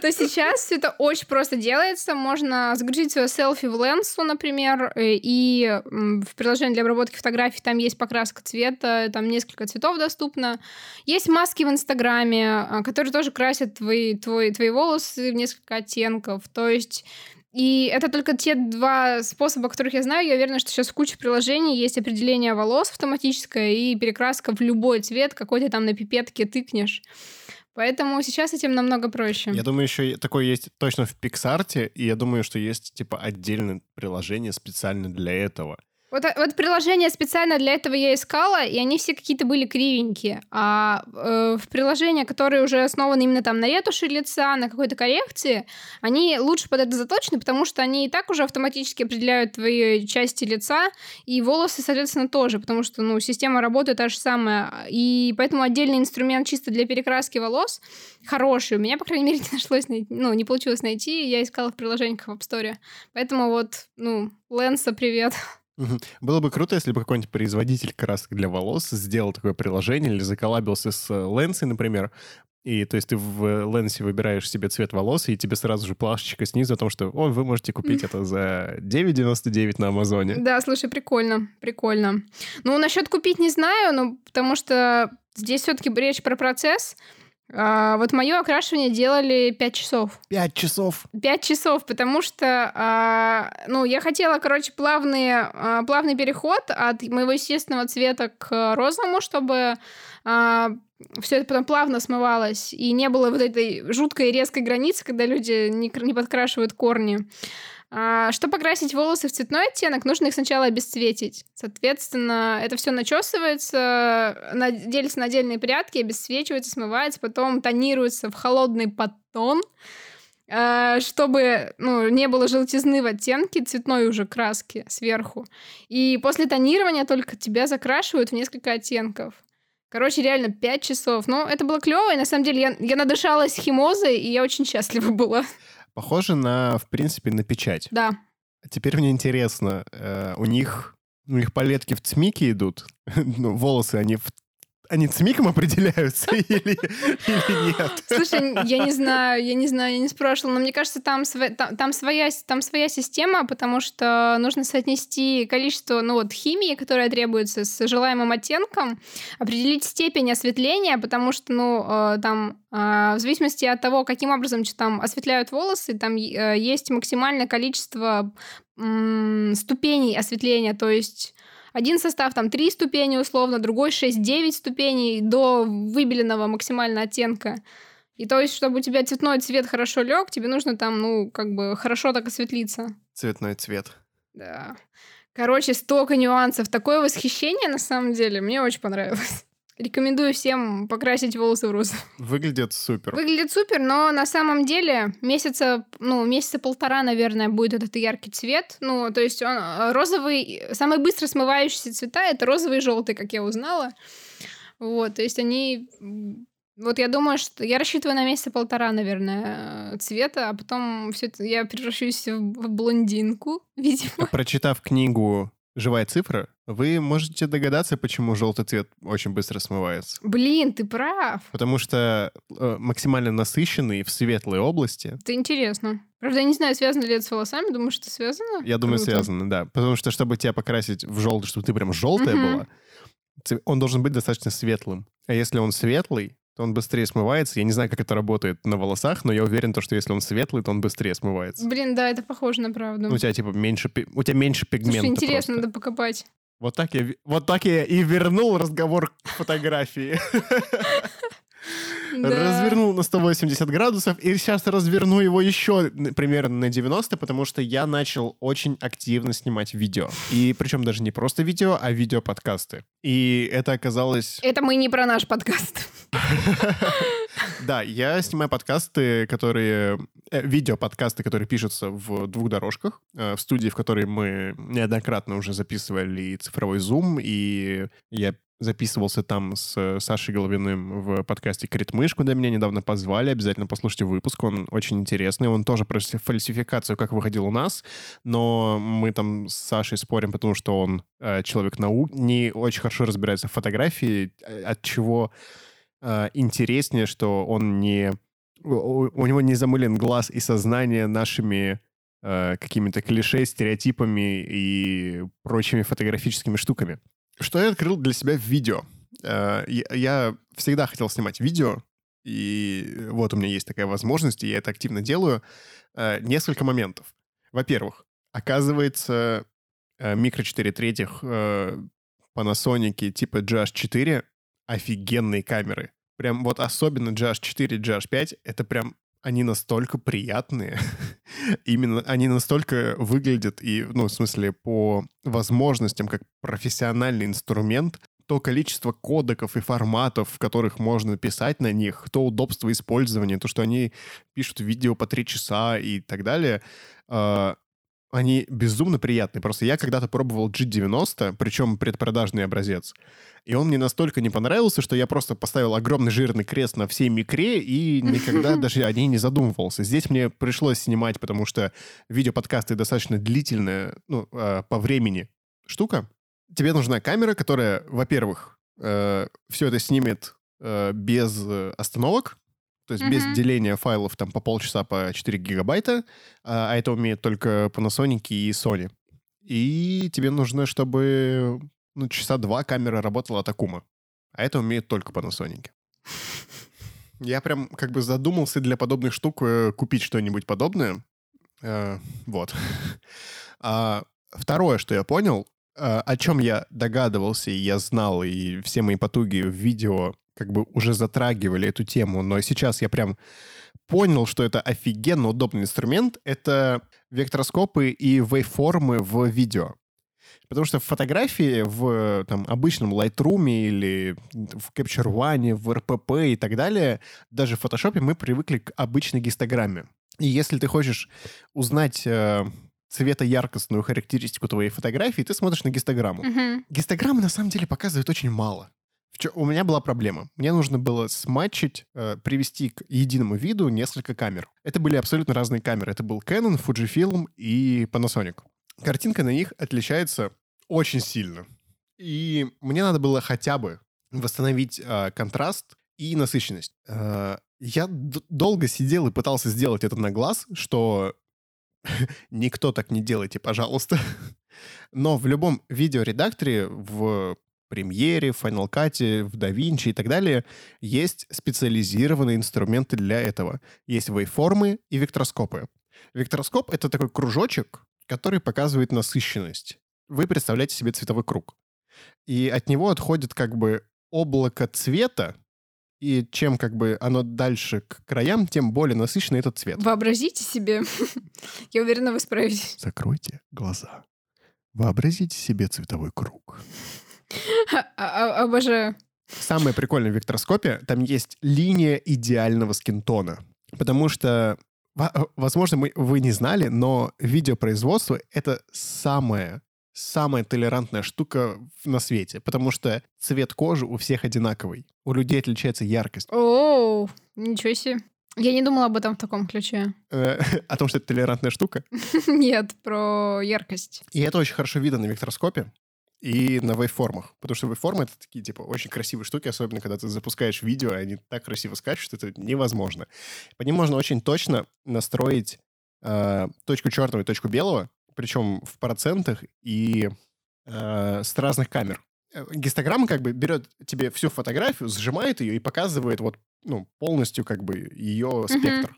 То сейчас все это очень просто делается. Можно загрузить свое селфи в Lens, например, э, и в приложении для обработки фотографий там есть покраска цвета, там несколько цветов доступно. Есть маски в Инстаграме, а, которые тоже красят твои, твои, твои волосы в несколько оттенков. То есть и это только те два способа, которых я знаю. Я уверена, что сейчас в куче приложений есть определение волос автоматическое и перекраска в любой цвет, какой ты там на пипетке тыкнешь. Поэтому сейчас этим намного проще. Я думаю, еще такое есть точно в Пиксарте, и я думаю, что есть типа отдельное приложение специально для этого. Вот, э, вот приложение специально для этого я искала, и они все какие-то были кривенькие. А э, в приложения, которые уже основаны именно там на ретуши лица, на какой-то коррекции, они лучше под это заточены, потому что они и так уже автоматически определяют твои части лица, и волосы, соответственно, тоже, потому что, ну, система работы та же самая. И поэтому отдельный инструмент чисто для перекраски волос хороший. У меня, по крайней мере, не нашлось найти, ну, не получилось найти, я искала в приложениях в App Store. Поэтому вот, ну, Лэнса, привет. Было бы круто, если бы какой-нибудь производитель красок для волос сделал такое приложение или заколабился с Лэнсой, например, и то есть ты в Лэнсе выбираешь себе цвет волос, и тебе сразу же плашечка снизу о том, что о, вы можете купить это за 9,99 на Амазоне. Да, слушай, прикольно, прикольно. Ну, насчет купить не знаю, ну, потому что здесь все-таки речь про процесс. А, вот мое окрашивание делали 5 часов. 5 часов? 5 часов, потому что, а, ну, я хотела, короче, плавный, а, плавный переход от моего естественного цвета к розовому, чтобы а, все это потом плавно смывалось, и не было вот этой жуткой резкой границы, когда люди не, не подкрашивают корни. А, чтобы покрасить волосы в цветной оттенок, нужно их сначала обесцветить. Соответственно, это все начесывается, делится на отдельные прядки, обесцвечивается, смывается, потом тонируется в холодный подтон, а, чтобы ну, не было желтизны в оттенке цветной уже краски сверху. И после тонирования только тебя закрашивают в несколько оттенков. Короче, реально 5 часов. Ну, это было клево, и на самом деле я, я надышалась химозой, и я очень счастлива была. Похоже на, в принципе, на печать. Да. Теперь мне интересно, э, у них у них палетки в цмике идут, ну, волосы, они в они цмиком определяются или, или нет? Слушай, я не знаю, я не знаю, я не спрашивала, но мне кажется, там, св... там, там, своя, там своя система, потому что нужно соотнести количество ну, вот, химии, которая требуется, с желаемым оттенком, определить степень осветления, потому что, ну, э, там, э, в зависимости от того, каким образом там осветляют волосы, там э, есть максимальное количество ступеней осветления, то есть один состав там 3 ступени условно, другой 6-9 ступеней до выбеленного максимально оттенка. И то есть, чтобы у тебя цветной цвет хорошо лег, тебе нужно там, ну, как бы хорошо так осветлиться. Цветной цвет. Да. Короче, столько нюансов. Такое восхищение, на самом деле, мне очень понравилось. Рекомендую всем покрасить волосы в розовый. Выглядит супер. Выглядит супер, но на самом деле месяца, ну, месяца полтора, наверное, будет этот яркий цвет. Ну, то есть он э, розовый, самый быстро смывающийся цвета — это розовый и желтый, как я узнала. Вот, то есть они... Вот я думаю, что я рассчитываю на месяца полтора, наверное, цвета, а потом все это я превращусь в блондинку, видимо. Прочитав книгу живая цифра, вы можете догадаться, почему желтый цвет очень быстро смывается. Блин, ты прав. Потому что э, максимально насыщенный в светлой области. Это интересно. Правда, я не знаю, связано ли это с волосами. Думаю, что связано. Я думаю, Круто. связано, да. Потому что, чтобы тебя покрасить в желтый, чтобы ты прям желтая угу. была, он должен быть достаточно светлым. А если он светлый, то он быстрее смывается. Я не знаю, как это работает на волосах, но я уверен, то, что если он светлый, то он быстрее смывается. Блин, да, это похоже на правду. У тебя типа меньше, у тебя меньше пигмента. Слушай, интересно, просто. надо покопать. Вот так я, вот так я и вернул разговор к фотографии. Развернул на 180 градусов, и сейчас разверну его еще примерно на 90, потому что я начал очень активно снимать видео. И причем даже не просто видео, а видео-подкасты. И это оказалось... Это мы не про наш подкаст. Да, я снимаю подкасты, которые... Э, видео-подкасты, которые пишутся в двух дорожках. Э, в студии, в которой мы неоднократно уже записывали цифровой зум, и я записывался там с Сашей Головиным в подкасте «Критмыш», куда меня недавно позвали. Обязательно послушайте выпуск, он очень интересный. Он тоже про фальсификацию, как выходил у нас, но мы там с Сашей спорим, потому что он э, человек наук, не очень хорошо разбирается в фотографии, э, от чего интереснее, что он не... У, него не замылен глаз и сознание нашими э, какими-то клише, стереотипами и прочими фотографическими штуками. Что я открыл для себя в видео? Э, я всегда хотел снимать видео, и вот у меня есть такая возможность, и я это активно делаю. Э, несколько моментов. Во-первых, оказывается, э, микро 4 третьих Panasonic типа GH4 офигенные камеры. Прям вот особенно GH4, GH5 — это прям они настолько приятные. Именно они настолько выглядят и, ну, в смысле, по возможностям, как профессиональный инструмент, то количество кодеков и форматов, в которых можно писать на них, то удобство использования, то, что они пишут видео по три часа и так далее, э, они безумно приятные. Просто я когда-то пробовал G90, причем предпродажный образец, и он мне настолько не понравился, что я просто поставил огромный жирный крест на всей микре и никогда даже о ней не задумывался. Здесь мне пришлось снимать, потому что видеоподкасты достаточно длительная, ну, э, по времени штука, тебе нужна камера, которая, во-первых, э, все это снимет э, без э, остановок, то есть mm-hmm. без деления файлов там по полчаса по 4 гигабайта, а, а это умеет только Panasonic и Sony. И тебе нужно, чтобы ну, часа два камера работала Такума. А это умеет только Panasonic. Я прям как бы задумался для подобных штук э, купить что-нибудь подобное. Э, вот. А второе, что я понял, Э, о чем я догадывался, и я знал, и все мои потуги в видео как бы уже затрагивали эту тему, но сейчас я прям понял, что это офигенно удобный инструмент, это вектороскопы и вейформы в видео. Потому что в фотографии в там, обычном Lightroom или в Capture One, в RPP и так далее, даже в Photoshop мы привыкли к обычной гистограмме. И если ты хочешь узнать э, цветояркостную характеристику твоей фотографии, ты смотришь на гистограмму. Мгм. Гистограммы на самом деле показывают очень мало. Чё- У меня была проблема. Мне нужно было сматчить, э, привести к единому виду несколько камер. Это были абсолютно разные камеры. Это был Canon, Fujifilm и Panasonic. Картинка на них отличается очень сильно. И мне надо было хотя бы восстановить э, контраст и насыщенность. Э, я долго сидел и пытался сделать это на глаз, что Никто так не делайте, пожалуйста. Но в любом видеоредакторе, в Премьере, в Final Cut, в DaVinci и так далее, есть специализированные инструменты для этого. Есть вейформы и вектороскопы. Вектороскоп — это такой кружочек, который показывает насыщенность. Вы представляете себе цветовой круг. И от него отходит как бы облако цвета, и чем как бы оно дальше к краям, тем более насыщенный этот цвет. Вообразите себе. Я уверена, вы справитесь. Закройте глаза. Вообразите себе цветовой круг. А- а- Обожаю. Самое прикольное в вектороскопе, там есть линия идеального скинтона. Потому что, э, возможно, мы, вы не знали, но видеопроизводство — это самое самая толерантная штука на свете, потому что цвет кожи у всех одинаковый. У людей отличается яркость. Оу, ничего себе. Я не думала об этом в таком ключе. Э, О том, что это толерантная штука. Нет, про яркость. И это очень хорошо видно на вектороскопе и на вейформах. Потому что вейформы — это такие, типа, очень красивые штуки, особенно когда ты запускаешь видео, и они так красиво скачут, что это невозможно. По ним можно очень точно настроить э, точку черного и точку белого, причем в процентах и э, с разных камер. Э, Гистограмма как бы берет тебе всю фотографию, сжимает ее и показывает вот, ну, полностью как бы ее спектр.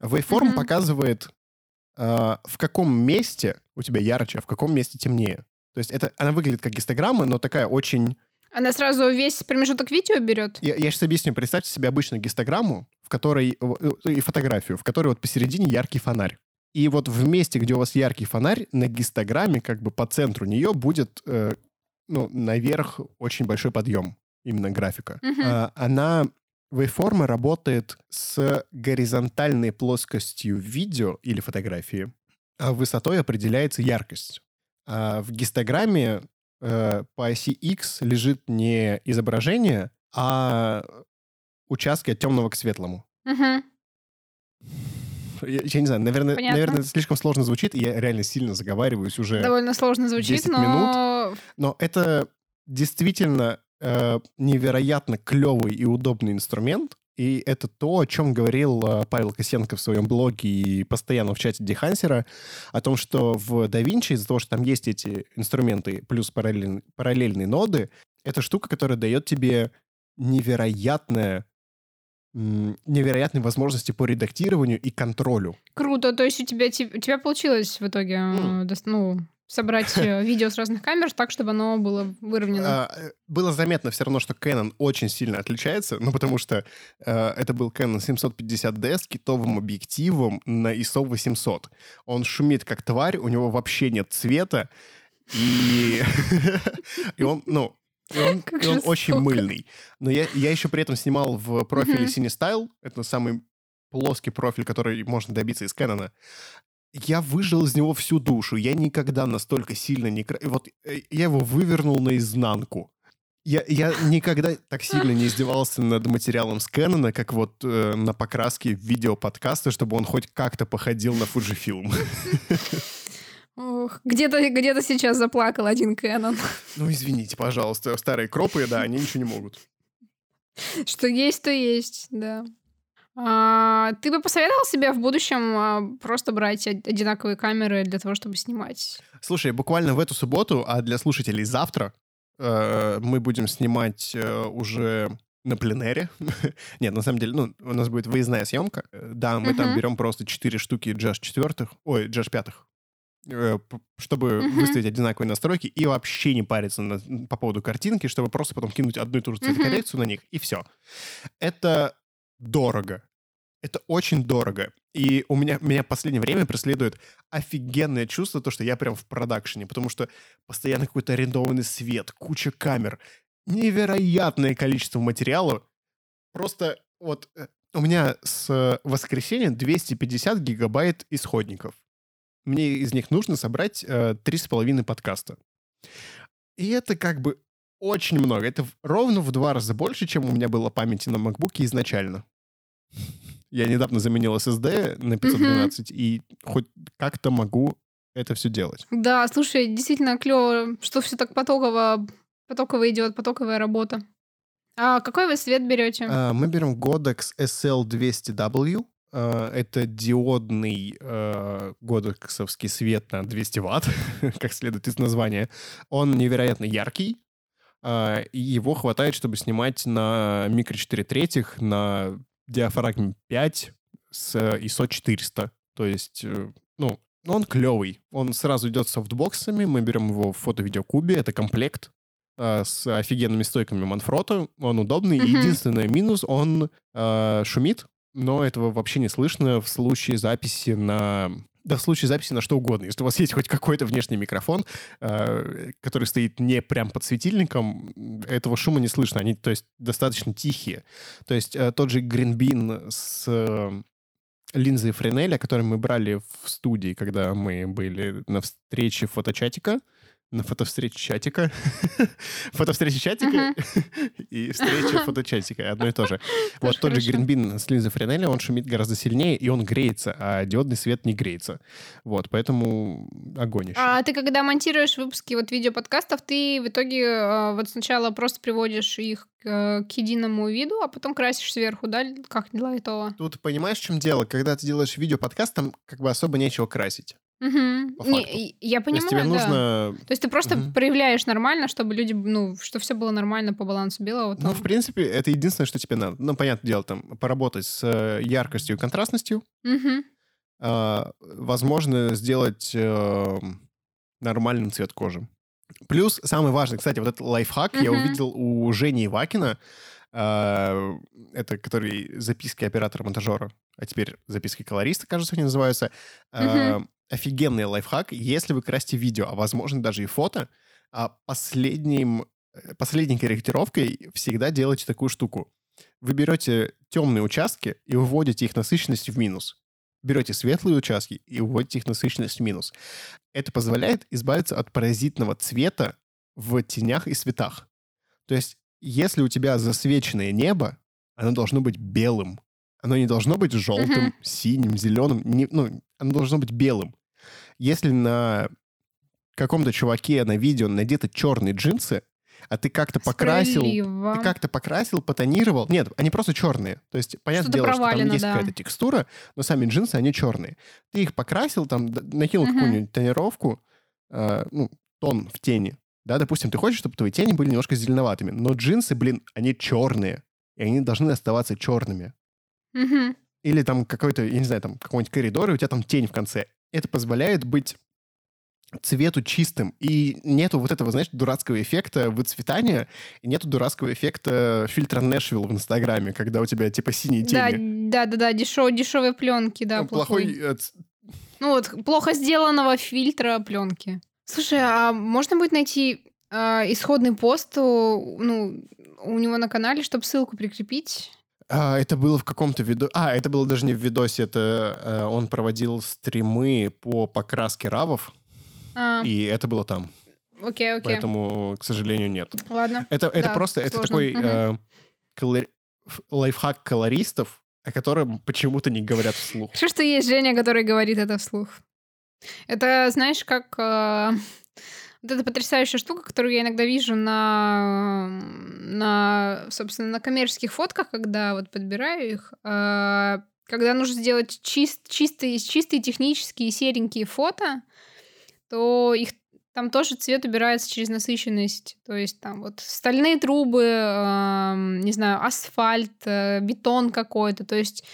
Вейформ Мгм. показывает, э, в каком месте у тебя ярче, а в каком месте темнее. То есть это, она выглядит как гистограмма, но такая очень... Она сразу весь промежуток видео берет? Я, я сейчас объясню. Представьте себе обычную гистограмму, в которой... э, И фотографию, в которой вот посередине яркий фонарь. И вот в месте, где у вас яркий фонарь, на гистограмме, как бы по центру нее будет, э, ну, наверх очень большой подъем именно графика. Мгм. А, она Waveform работает с горизонтальной плоскостью видео или фотографии, а высотой определяется яркость. А в гистограмме э, по оси X лежит не изображение, а участки от темного к светлому. Мгм. Я, я не знаю, наверное, Понятно. наверное, слишком сложно звучит, и я реально сильно заговариваюсь уже. Довольно сложно звучит, 10 но... Но это действительно э, невероятно клевый и удобный инструмент. И это то, о чем говорил э, Павел Косенко в своем блоге и постоянно в чате Дехансера, о том, что в DaVinci из-за того, что там есть эти инструменты плюс параллель- параллельные ноды, это штука, которая дает тебе невероятное невероятные возможности по редактированию и контролю. Круто, то есть у тебя, у тебя получилось в итоге, дос- ну, собрать э, видео с разных камер так, чтобы оно было выровнено. А, э, было заметно все равно, что Canon очень сильно отличается, ну, потому что э, это был Canon 750D с китовым объективом на ISO 800. Он шумит как тварь, у него вообще нет цвета, и, и он, ну, и он, и он очень мыльный. Но я, я еще при этом снимал в профиле. CineStyle, это самый плоский профиль, который можно добиться из Canon я выжил из него всю душу. Я никогда настолько сильно не... Вот э, я его вывернул наизнанку. Я, я никогда так сильно не издевался над материалом с Кэнона, как вот э, на покраске видеоподкаста, чтобы он хоть как-то походил на Fujifilm. Ох, где-то где сейчас заплакал один Кэнон. Ну, извините, пожалуйста. Старые кропы, да, они ничего не могут. Что есть, то есть, да. А, ты бы посоветовал себе в будущем а, просто брать одинаковые камеры для того, чтобы снимать? Слушай, буквально в эту субботу, а для слушателей завтра, э, мы будем снимать э, уже на пленере. Нет, на самом деле, ну, у нас будет выездная съемка. Да, мы uh-huh. там берем просто 4 штуки Jazz четвертых, ой, Jazz пятых, э, чтобы uh-huh. выставить одинаковые настройки и вообще не париться на, по поводу картинки, чтобы просто потом кинуть одну и ту же цветокоррекцию uh-huh. на них, и все. Это дорого. Это очень дорого. И у меня, меня в последнее время преследует офигенное чувство, то, что я прям в продакшене, потому что постоянно какой-то арендованный свет, куча камер, невероятное количество материала. Просто вот э, у меня с воскресенья 250 гигабайт исходников. Мне из них нужно собрать э, три с половиной подкаста. И это как бы очень много. Это ровно в два раза больше, чем у меня было памяти на MacBook изначально. Я недавно заменил SSD на 512, mm-hmm. и хоть как-то могу это все делать. Да, слушай, действительно клево, что все так потоково, потоково идет, потоковая работа. А какой вы свет берете? А, мы берем Godox SL200W. А, это диодный а, годексовский свет на 200 ватт, как следует из названия. Он невероятно яркий, а, и его хватает, чтобы снимать на микро 4 третьих, на диафрагме 5 с ISO 400. То есть, э, ну, он клевый. Он сразу идет с софтбоксами. Мы берем его в фото-видеокубе. Это комплект э, с офигенными стойками Манфрота. Он удобный. Mm-hmm. Единственный минус, он э, шумит, но этого вообще не слышно в случае записи на да, в случае записи на что угодно. Если у вас есть хоть какой-то внешний микрофон, э, который стоит не прям под светильником, этого шума не слышно. Они, то есть, достаточно тихие. То есть э, тот же Green с э, линзой Френеля, который мы брали в студии, когда мы были на встрече фоточатика, на фотовстрече чатика. Фотовстреча чатика и встреча фоточатика. Одно и то же. Вот тот же Гринбин с линзой Френеля, он шумит гораздо сильнее, и он греется, а диодный свет не греется. Вот, поэтому огонь еще. А ты когда монтируешь выпуски вот видеоподкастов, ты в итоге э, вот сначала просто приводишь их к, к единому виду, а потом красишь сверху, да? Как для этого? Тут понимаешь, в чем дело? Когда ты делаешь видеоподкаст, там как бы особо нечего красить. Угу. Не, я понимаю, То есть тебе да. нужно... То есть ты просто угу. проявляешь нормально, чтобы люди, ну, что все было нормально по балансу белого. Там. Ну, в принципе, это единственное, что тебе надо. Ну, понятное дело, там, поработать с э, яркостью и контрастностью. Угу. А, возможно, сделать э, нормальный цвет кожи. Плюс, самый важный, кстати, вот этот лайфхак угу. я увидел у Жени Ивакина, э, это который записки оператора-монтажера, а теперь записки колориста, кажется, они называются. Угу офигенный лайфхак, если вы красите видео, а возможно даже и фото, а последним, э, последней корректировкой всегда делайте такую штуку. Вы берете темные участки и выводите их насыщенность в минус. Берете светлые участки и выводите их насыщенность в минус. Это позволяет избавиться от паразитного цвета в тенях и светах. То есть, если у тебя засвеченное небо, оно должно быть белым. Оно не должно быть желтым, uh-huh. синим, зеленым. Не, ну, оно должно быть белым. Если на каком-то чуваке на видео надеты черные джинсы, а ты как-то покрасил, ты как-то покрасил, потонировал. Нет, они просто черные. То есть, понятное дело, что там есть да. какая-то текстура, но сами джинсы, они черные. Ты их покрасил, там, накинул uh-huh. какую-нибудь тонировку, э, ну, тон в тени. Да, допустим, ты хочешь, чтобы твои тени были немножко зеленоватыми, но джинсы, блин, они черные, и они должны оставаться черными. Uh-huh. Или там какой-то, я не знаю, там какой-нибудь коридор, и у тебя там тень в конце это позволяет быть цвету чистым. И нету вот этого, знаешь, дурацкого эффекта выцветания, и нету дурацкого эффекта фильтра Нэшвилл в Инстаграме, когда у тебя типа синие тени. Да, да, да, да, дешев, дешевые пленки, да, плохой... плохой. э, Ну вот, плохо сделанного фильтра пленки. Слушай, а можно будет найти а, исходный пост у, ну, у него на канале, чтобы ссылку прикрепить? А, это было в каком-то видо... А, это было даже не в видосе, это э, он проводил стримы по покраске равов, А, и это было там. окей, окей. Поэтому, к сожалению, нет. Ладно. Это, это Да, просто это такой Мгм. э, колори- лайфхак колористов, о котором почему-то не говорят вслух. Хорошо, что есть Женя, который говорит это вслух. Это, знаешь, как э, вот эта потрясающая штука, которую я иногда вижу на, на собственно, на коммерческих фотках, когда вот подбираю их, э, когда нужно сделать чист, чистые, чистые технические серенькие фото, то их там тоже цвет убирается через насыщенность. То есть там вот стальные трубы, эм, не знаю, асфальт, э, бетон какой-то. То есть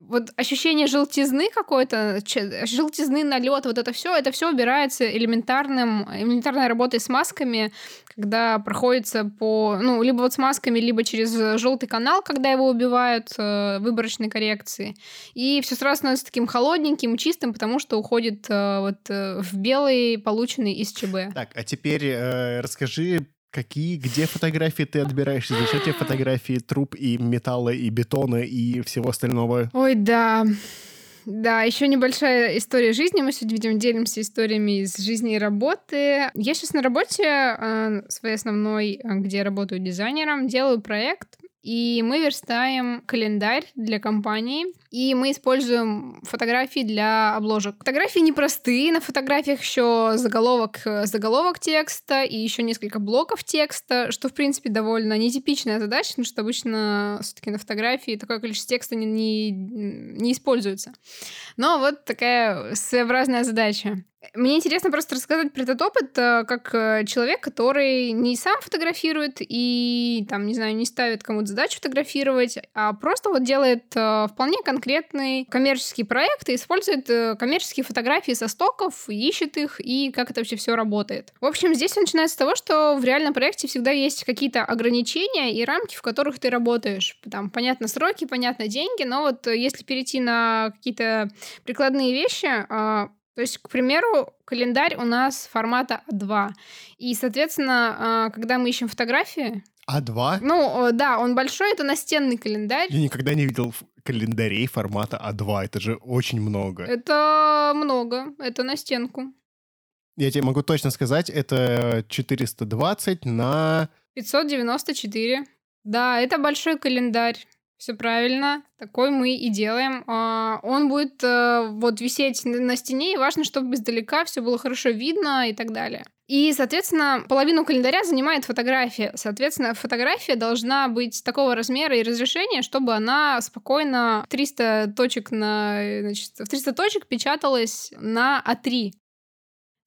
вот ощущение желтизны какой-то, желтизны, налет, вот это все, это все убирается элементарным, элементарной работой с масками, когда проходится по, ну, либо вот с масками, либо через желтый канал, когда его убивают э, выборочной коррекции. И все сразу становится таким холодненьким, чистым, потому что уходит э, вот э, в белый, полученный из ЧБ. Так, а теперь э, расскажи, какие, где фотографии ты отбираешь, зачем тебе фотографии труб и металла, и бетона, и всего остального? Ой, да. Да, еще небольшая история жизни. Мы сегодня, видимо, делимся историями из жизни и работы. Я сейчас на работе э, своей основной, э, где я работаю дизайнером, делаю проект, и мы верстаем календарь для компании, и мы используем фотографии для обложек. Фотографии непростые, на фотографиях еще заголовок, э, заголовок текста и еще несколько блоков текста, что, в принципе, довольно нетипичная задача, потому что обычно все-таки на фотографии такое количество текста не, не, не используется. Но вот такая своеобразная задача. Мне интересно просто рассказать про этот опыт э, как э, человек, который не сам фотографирует и, там, не знаю, не ставит кому-то задачу фотографировать, а просто вот делает э, вполне конкретный коммерческий проект и использует коммерческие фотографии со стоков, ищет их и как это вообще все работает. В общем, здесь все начинается с того, что в реальном проекте всегда есть какие-то ограничения и рамки, в которых ты работаешь. Там, понятно, сроки, понятно, деньги, но вот если перейти на какие-то прикладные вещи, а, то есть, к примеру, календарь у нас формата А2. И, соответственно, а, когда мы ищем фотографии, А2? ну, э, да, он большой, это настенный календарь. Я никогда не видел календарей формата А2, это же очень много. Это много, это на стенку. Я тебе могу точно сказать, это 420 на... 594. Да, это большой календарь. Все правильно, такой мы и делаем. А, Он будет э, вот висеть на стене, и важно, чтобы издалека все было хорошо видно и так далее. И, соответственно, половину календаря занимает фотография. Соответственно, фотография должна быть такого размера и разрешения, чтобы она спокойно 300 точек на, э, значит, в 300 точек печаталась на А3.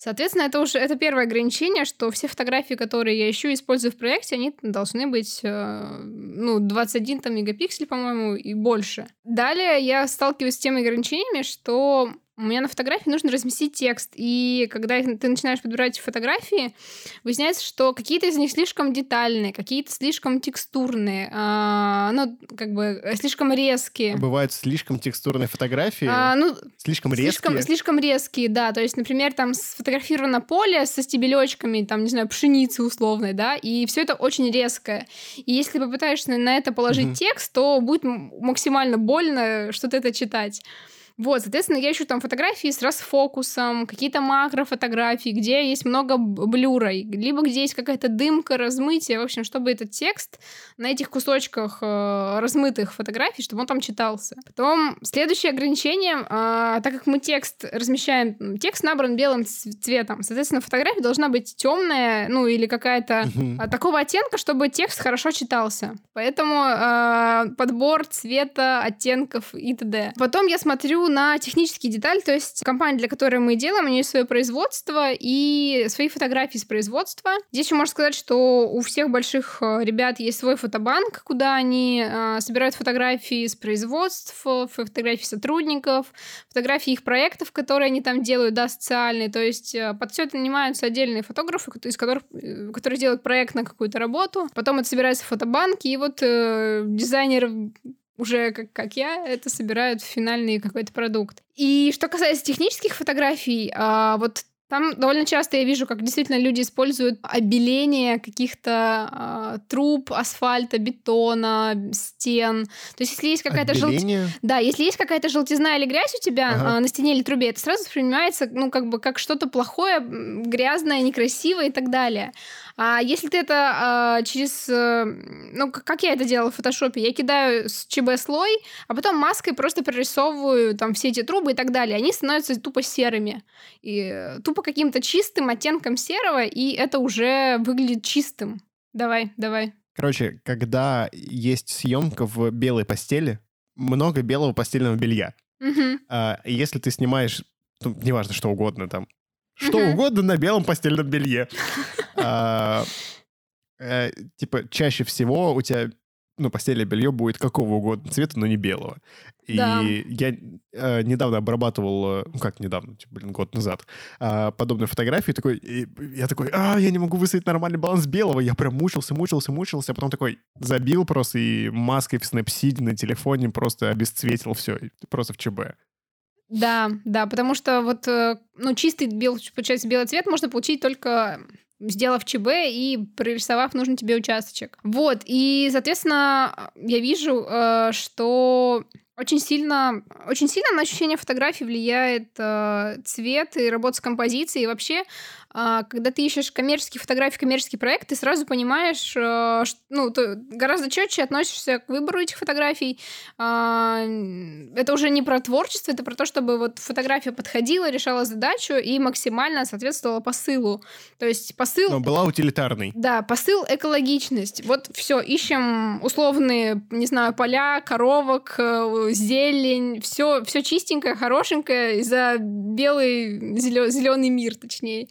Соответственно, это уже это первое ограничение, что все фотографии, которые я ищу использую в проекте, они должны быть э, ну, 21 там, мегапиксель, по-моему, и больше. Далее я сталкиваюсь с теми ограничениями, что у меня на фотографии нужно разместить текст. И когда ты начинаешь подбирать фотографии, выясняется, что какие-то из них слишком детальные, какие-то слишком текстурные, а, ну, как бы э, слишком резкие. Бывают слишком текстурные фотографии, А, ну, слишком Слишком, резкие. слишком резкие, да. То есть, например, там сфотографировано поле со стебелечками, там, не знаю, пшеницы условной, да, и все это очень резкое. И если попытаешься на это положить Мгм. текст, то будет максимально больно что-то это читать. Вот, соответственно, я ищу там фотографии с расфокусом, какие-то макрофотографии, где есть много блюра, либо где есть какая-то дымка, размытие, в общем, чтобы этот текст на этих кусочках э, размытых фотографий, чтобы он там читался. Потом следующее ограничение, а, так как мы текст размещаем, текст набран белым цветом, соответственно, фотография должна быть темная, ну или какая-то а, такого оттенка, чтобы текст хорошо читался. Поэтому а, подбор цвета, оттенков и т.д. Потом я смотрю на технические детали, то есть компания, для которой мы делаем, у нее свое производство и свои фотографии с производства. Здесь еще можно сказать, что у всех больших э, ребят есть свой фотобанк, куда они э, собирают фотографии с производств, фотографии сотрудников, фотографии их проектов, которые они там делают, да, социальные. То есть э, под все это нанимаются отдельные фотографы, из которых, э, которые делают проект на какую-то работу. Потом это собирается в фотобанке, и вот э, дизайнер уже как, как я, это собирают в финальный какой-то продукт. И что касается технических фотографий, а, вот там довольно часто я вижу, как действительно люди используют обеление каких-то э, труб, асфальта, бетона, стен. То есть, если есть какая-то желтизна... Да, если есть какая-то желтизна или грязь у тебя ага. э, на стене или трубе, это сразу воспринимается, ну, как бы, как что-то плохое, грязное, некрасивое и так далее. А если ты это а, через... Э, ну, как я это делала в фотошопе? Я кидаю с ЧБ слой, а потом маской просто прорисовываю там все эти трубы и так далее. Они становятся тупо серыми. И э, тупо каким-то чистым оттенком серого, и это уже выглядит чистым. Давай, давай. Короче, когда есть съемка в белой постели, много белого постельного белья. Угу. А, если ты снимаешь, ну, неважно, что угодно там, что угу. угодно на белом постельном белье. А, э, типа, чаще всего у тебя ну, постельное белье будет какого угодно цвета, но не белого. И да. я э, недавно обрабатывал, э, ну как недавно, типа, блин, год назад, э, подобную фотографию, такой, и я такой, а, я не могу выставить нормальный баланс белого, я прям мучился, мучился, мучился, а потом такой забил просто и маской в Snapseed на телефоне просто обесцветил все, просто в ЧБ. Да, да, потому что вот, э, ну, чистый белый, получается, белый цвет можно получить только сделав ЧБ и прорисовав нужный тебе участочек. Вот, и, соответственно, я вижу, э, что очень сильно, очень сильно на ощущение фотографии влияет э, цвет и работа с композицией. И вообще когда ты ищешь коммерческие фотографии, коммерческий проект, ты сразу понимаешь, э, ну, ты гораздо четче относишься к выбору этих фотографий. А, это уже не про творчество, это про то, чтобы вот фотография подходила, решала задачу и максимально соответствовала посылу. То есть посыл... Но была утилитарной. Да, посыл экологичность. Вот все, ищем условные, не знаю, поля, коровок, э, зелень, все, все чистенькое, хорошенькое за белый, зеленый мир, точнее.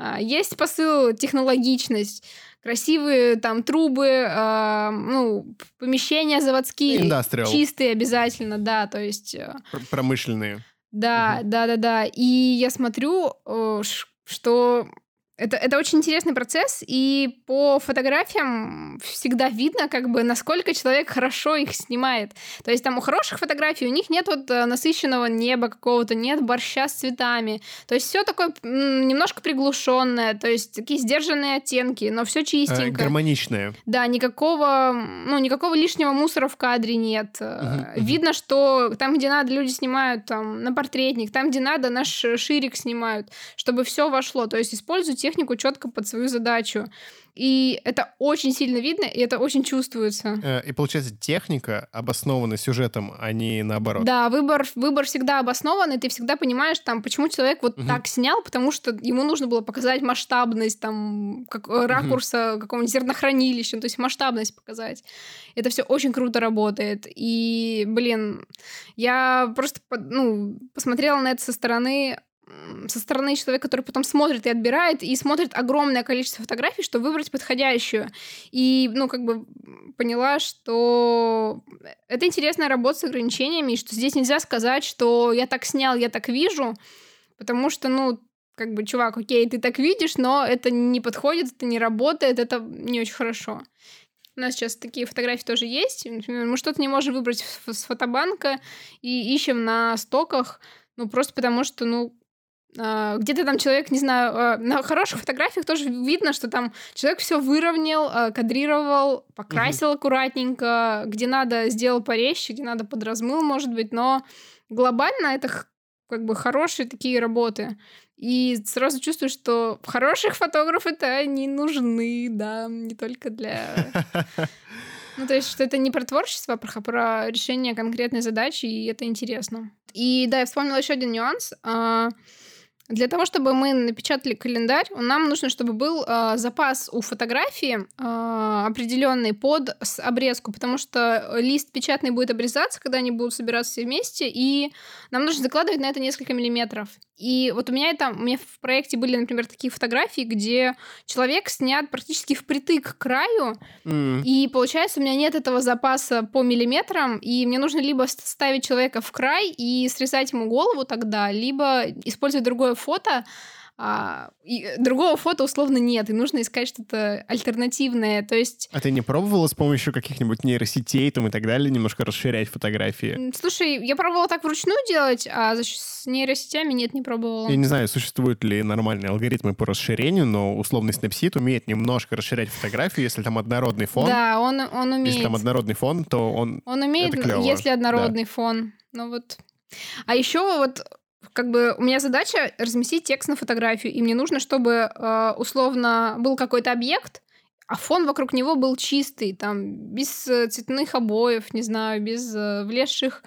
А, есть посыл технологичность, красивые там трубы, э, ну, помещения заводские, Industrial. чистые обязательно, да, то есть... Э, промышленные. Да, угу. да, да, да. И я смотрю, э, что это, это очень интересный процесс, и по фотографиям всегда видно, как бы, насколько человек хорошо их снимает. То есть там у хороших фотографий у них нет вот э, насыщенного неба какого-то, нет борща с цветами. То есть все такое немножко приглушенное, то есть такие сдержанные оттенки, но все чистенько. Э, гармоничное. Да, никакого, ну, никакого лишнего мусора в кадре нет. Uh-huh, Видно, что там, где надо, люди снимают там на портретник, там, где надо, наш ширик снимают, чтобы все вошло. То есть используйте технику четко под свою задачу. И это очень сильно видно, и это очень чувствуется. Э, и получается, техника обоснована сюжетом, а не наоборот. Да, выбор, выбор всегда обоснован, и ты всегда понимаешь, там, почему человек вот угу. так снял, потому что ему нужно было показать масштабность, там, как, э, ракурса угу. какого-нибудь зернохранилища, то есть масштабность показать. Это все очень круто работает. И, блин, я просто, ну, посмотрела на это со стороны со стороны человека, который потом смотрит и отбирает, и смотрит огромное количество фотографий, чтобы выбрать подходящую. И, ну, как бы поняла, что это интересная работа с ограничениями, что здесь нельзя сказать, что я так снял, я так вижу, потому что, ну, как бы, чувак, окей, ты так видишь, но это не подходит, это не работает, это не очень хорошо. У нас сейчас такие фотографии тоже есть. Например, мы что-то не можем выбрать с фотобанка и ищем на стоках, ну, просто потому что, ну, где-то там человек, не знаю, а, на хороших фотографиях тоже видно, что там человек все выровнял, а, кадрировал, покрасил угу. аккуратненько, где надо сделал порезче, где надо подразмыл, может быть, но глобально это как бы хорошие такие работы. И сразу чувствую, что хороших фотографов это не нужны, да, не только для... Ну, то есть, что это не про творчество, а про решение конкретной задачи, и это интересно. И да, я вспомнила еще один нюанс. Для того, чтобы мы напечатали календарь, нам нужно, чтобы был э, запас у фотографии э, определенный под обрезку, потому что лист печатный будет обрезаться, когда они будут собираться все вместе, и нам нужно закладывать на это несколько миллиметров. И вот у меня это, у меня в проекте были, например, такие фотографии, где человек снят практически впритык к краю, mm. и получается у меня нет этого запаса по миллиметрам, и мне нужно либо ставить человека в край и срезать ему голову тогда, либо использовать другое фото, а, и другого фото условно нет, и нужно искать что-то альтернативное, то есть... А ты не пробовала с помощью каких-нибудь нейросетей там и так далее немножко расширять фотографии? Слушай, я пробовала так вручную делать, а с нейросетями нет, не пробовала. Я не знаю, существуют ли нормальные алгоритмы по расширению, но условный Snapseed умеет немножко расширять фотографию, если там однородный фон. Да, он, он умеет. Если там однородный фон, то он... Он умеет, если однородный да. фон. Ну вот... А еще вот как бы у меня задача разместить текст на фотографию, и мне нужно, чтобы э, условно был какой-то объект, а фон вокруг него был чистый, там, без цветных обоев, не знаю, без э, влезших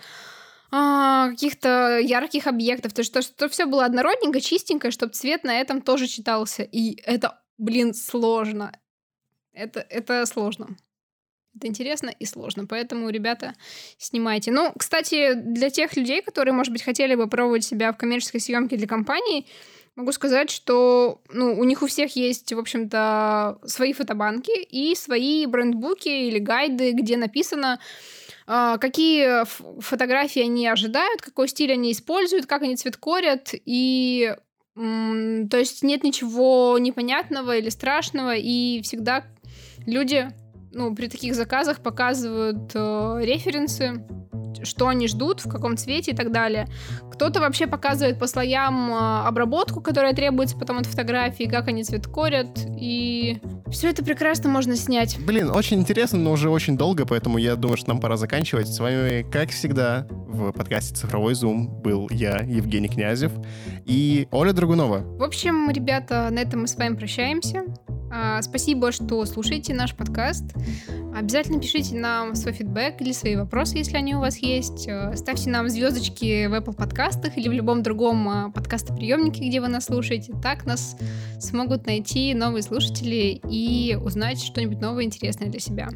а, каких-то ярких объектов, то есть что, что все было однородненько, чистенько, чтобы цвет на этом тоже читался. И это, блин, сложно. Это, это сложно. Это интересно и сложно, поэтому, ребята, снимайте. Ну, кстати, для тех людей, которые, может быть, хотели бы пробовать себя в коммерческой съемке для компании, могу сказать, что ну, у них у всех есть, в общем-то, свои фотобанки и свои брендбуки или гайды, где написано, а, какие фотографии они ожидают, какой стиль они используют, как они цветкорят, и то есть нет ничего непонятного или страшного, и всегда люди ну, при таких заказах показывают э, референсы, что они ждут, в каком цвете и так далее. Кто-то вообще показывает по слоям э, обработку, которая требуется потом от фотографии, как они цветкорят, и все это прекрасно можно снять. Блин, очень интересно, но уже очень долго, поэтому я думаю, что нам пора заканчивать. С вами, как всегда, в подкасте «Цифровой зум» был я, Евгений Князев, и Оля Драгунова. В общем, ребята, на этом мы с вами прощаемся. А, спасибо, что слушаете наш подкаст. Обязательно пишите нам свой фидбэк или свои вопросы, если они у вас есть. Э, ставьте нам звездочки в Apple подкастах или в любом другом а, подкастоприемнике, где вы нас слушаете. Так нас смогут найти новые слушатели и узнать что-нибудь новое интересное для себя.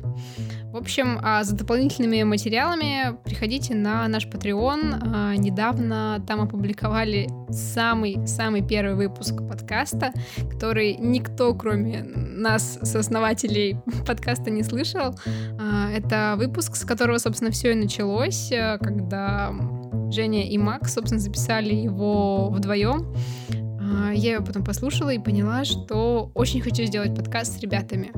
В общем, а, за дополнительными материалами приходите на наш Patreon. Недавно там опубликовали самый-самый первый выпуск подкаста, который никто, кроме нас, сооснователей подкаста, не слышал. А, это выпуск, с которого, собственно, все и началось, э, когда Женя и Макс, собственно, записали его вдвоем. А, я его потом послушала и поняла, что очень хочу сделать подкаст с ребятами.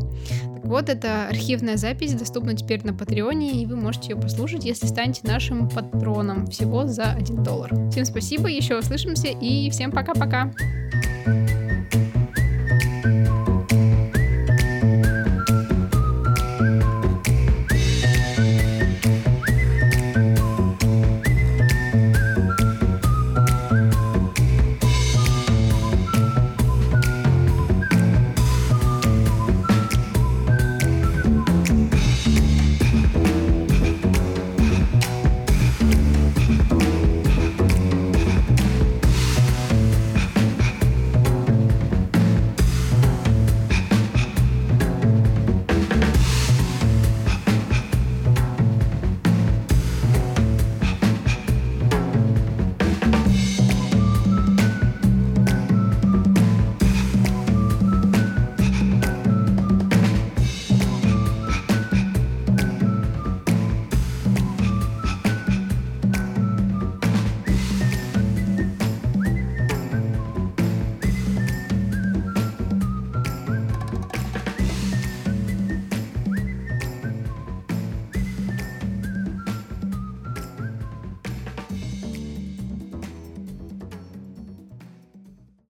Так вот, эта архивная запись доступна теперь на Патреоне, и вы можете ее послушать, если станете нашим патроном всего за 1 доллар. Всем спасибо, еще услышимся, и всем пока-пока!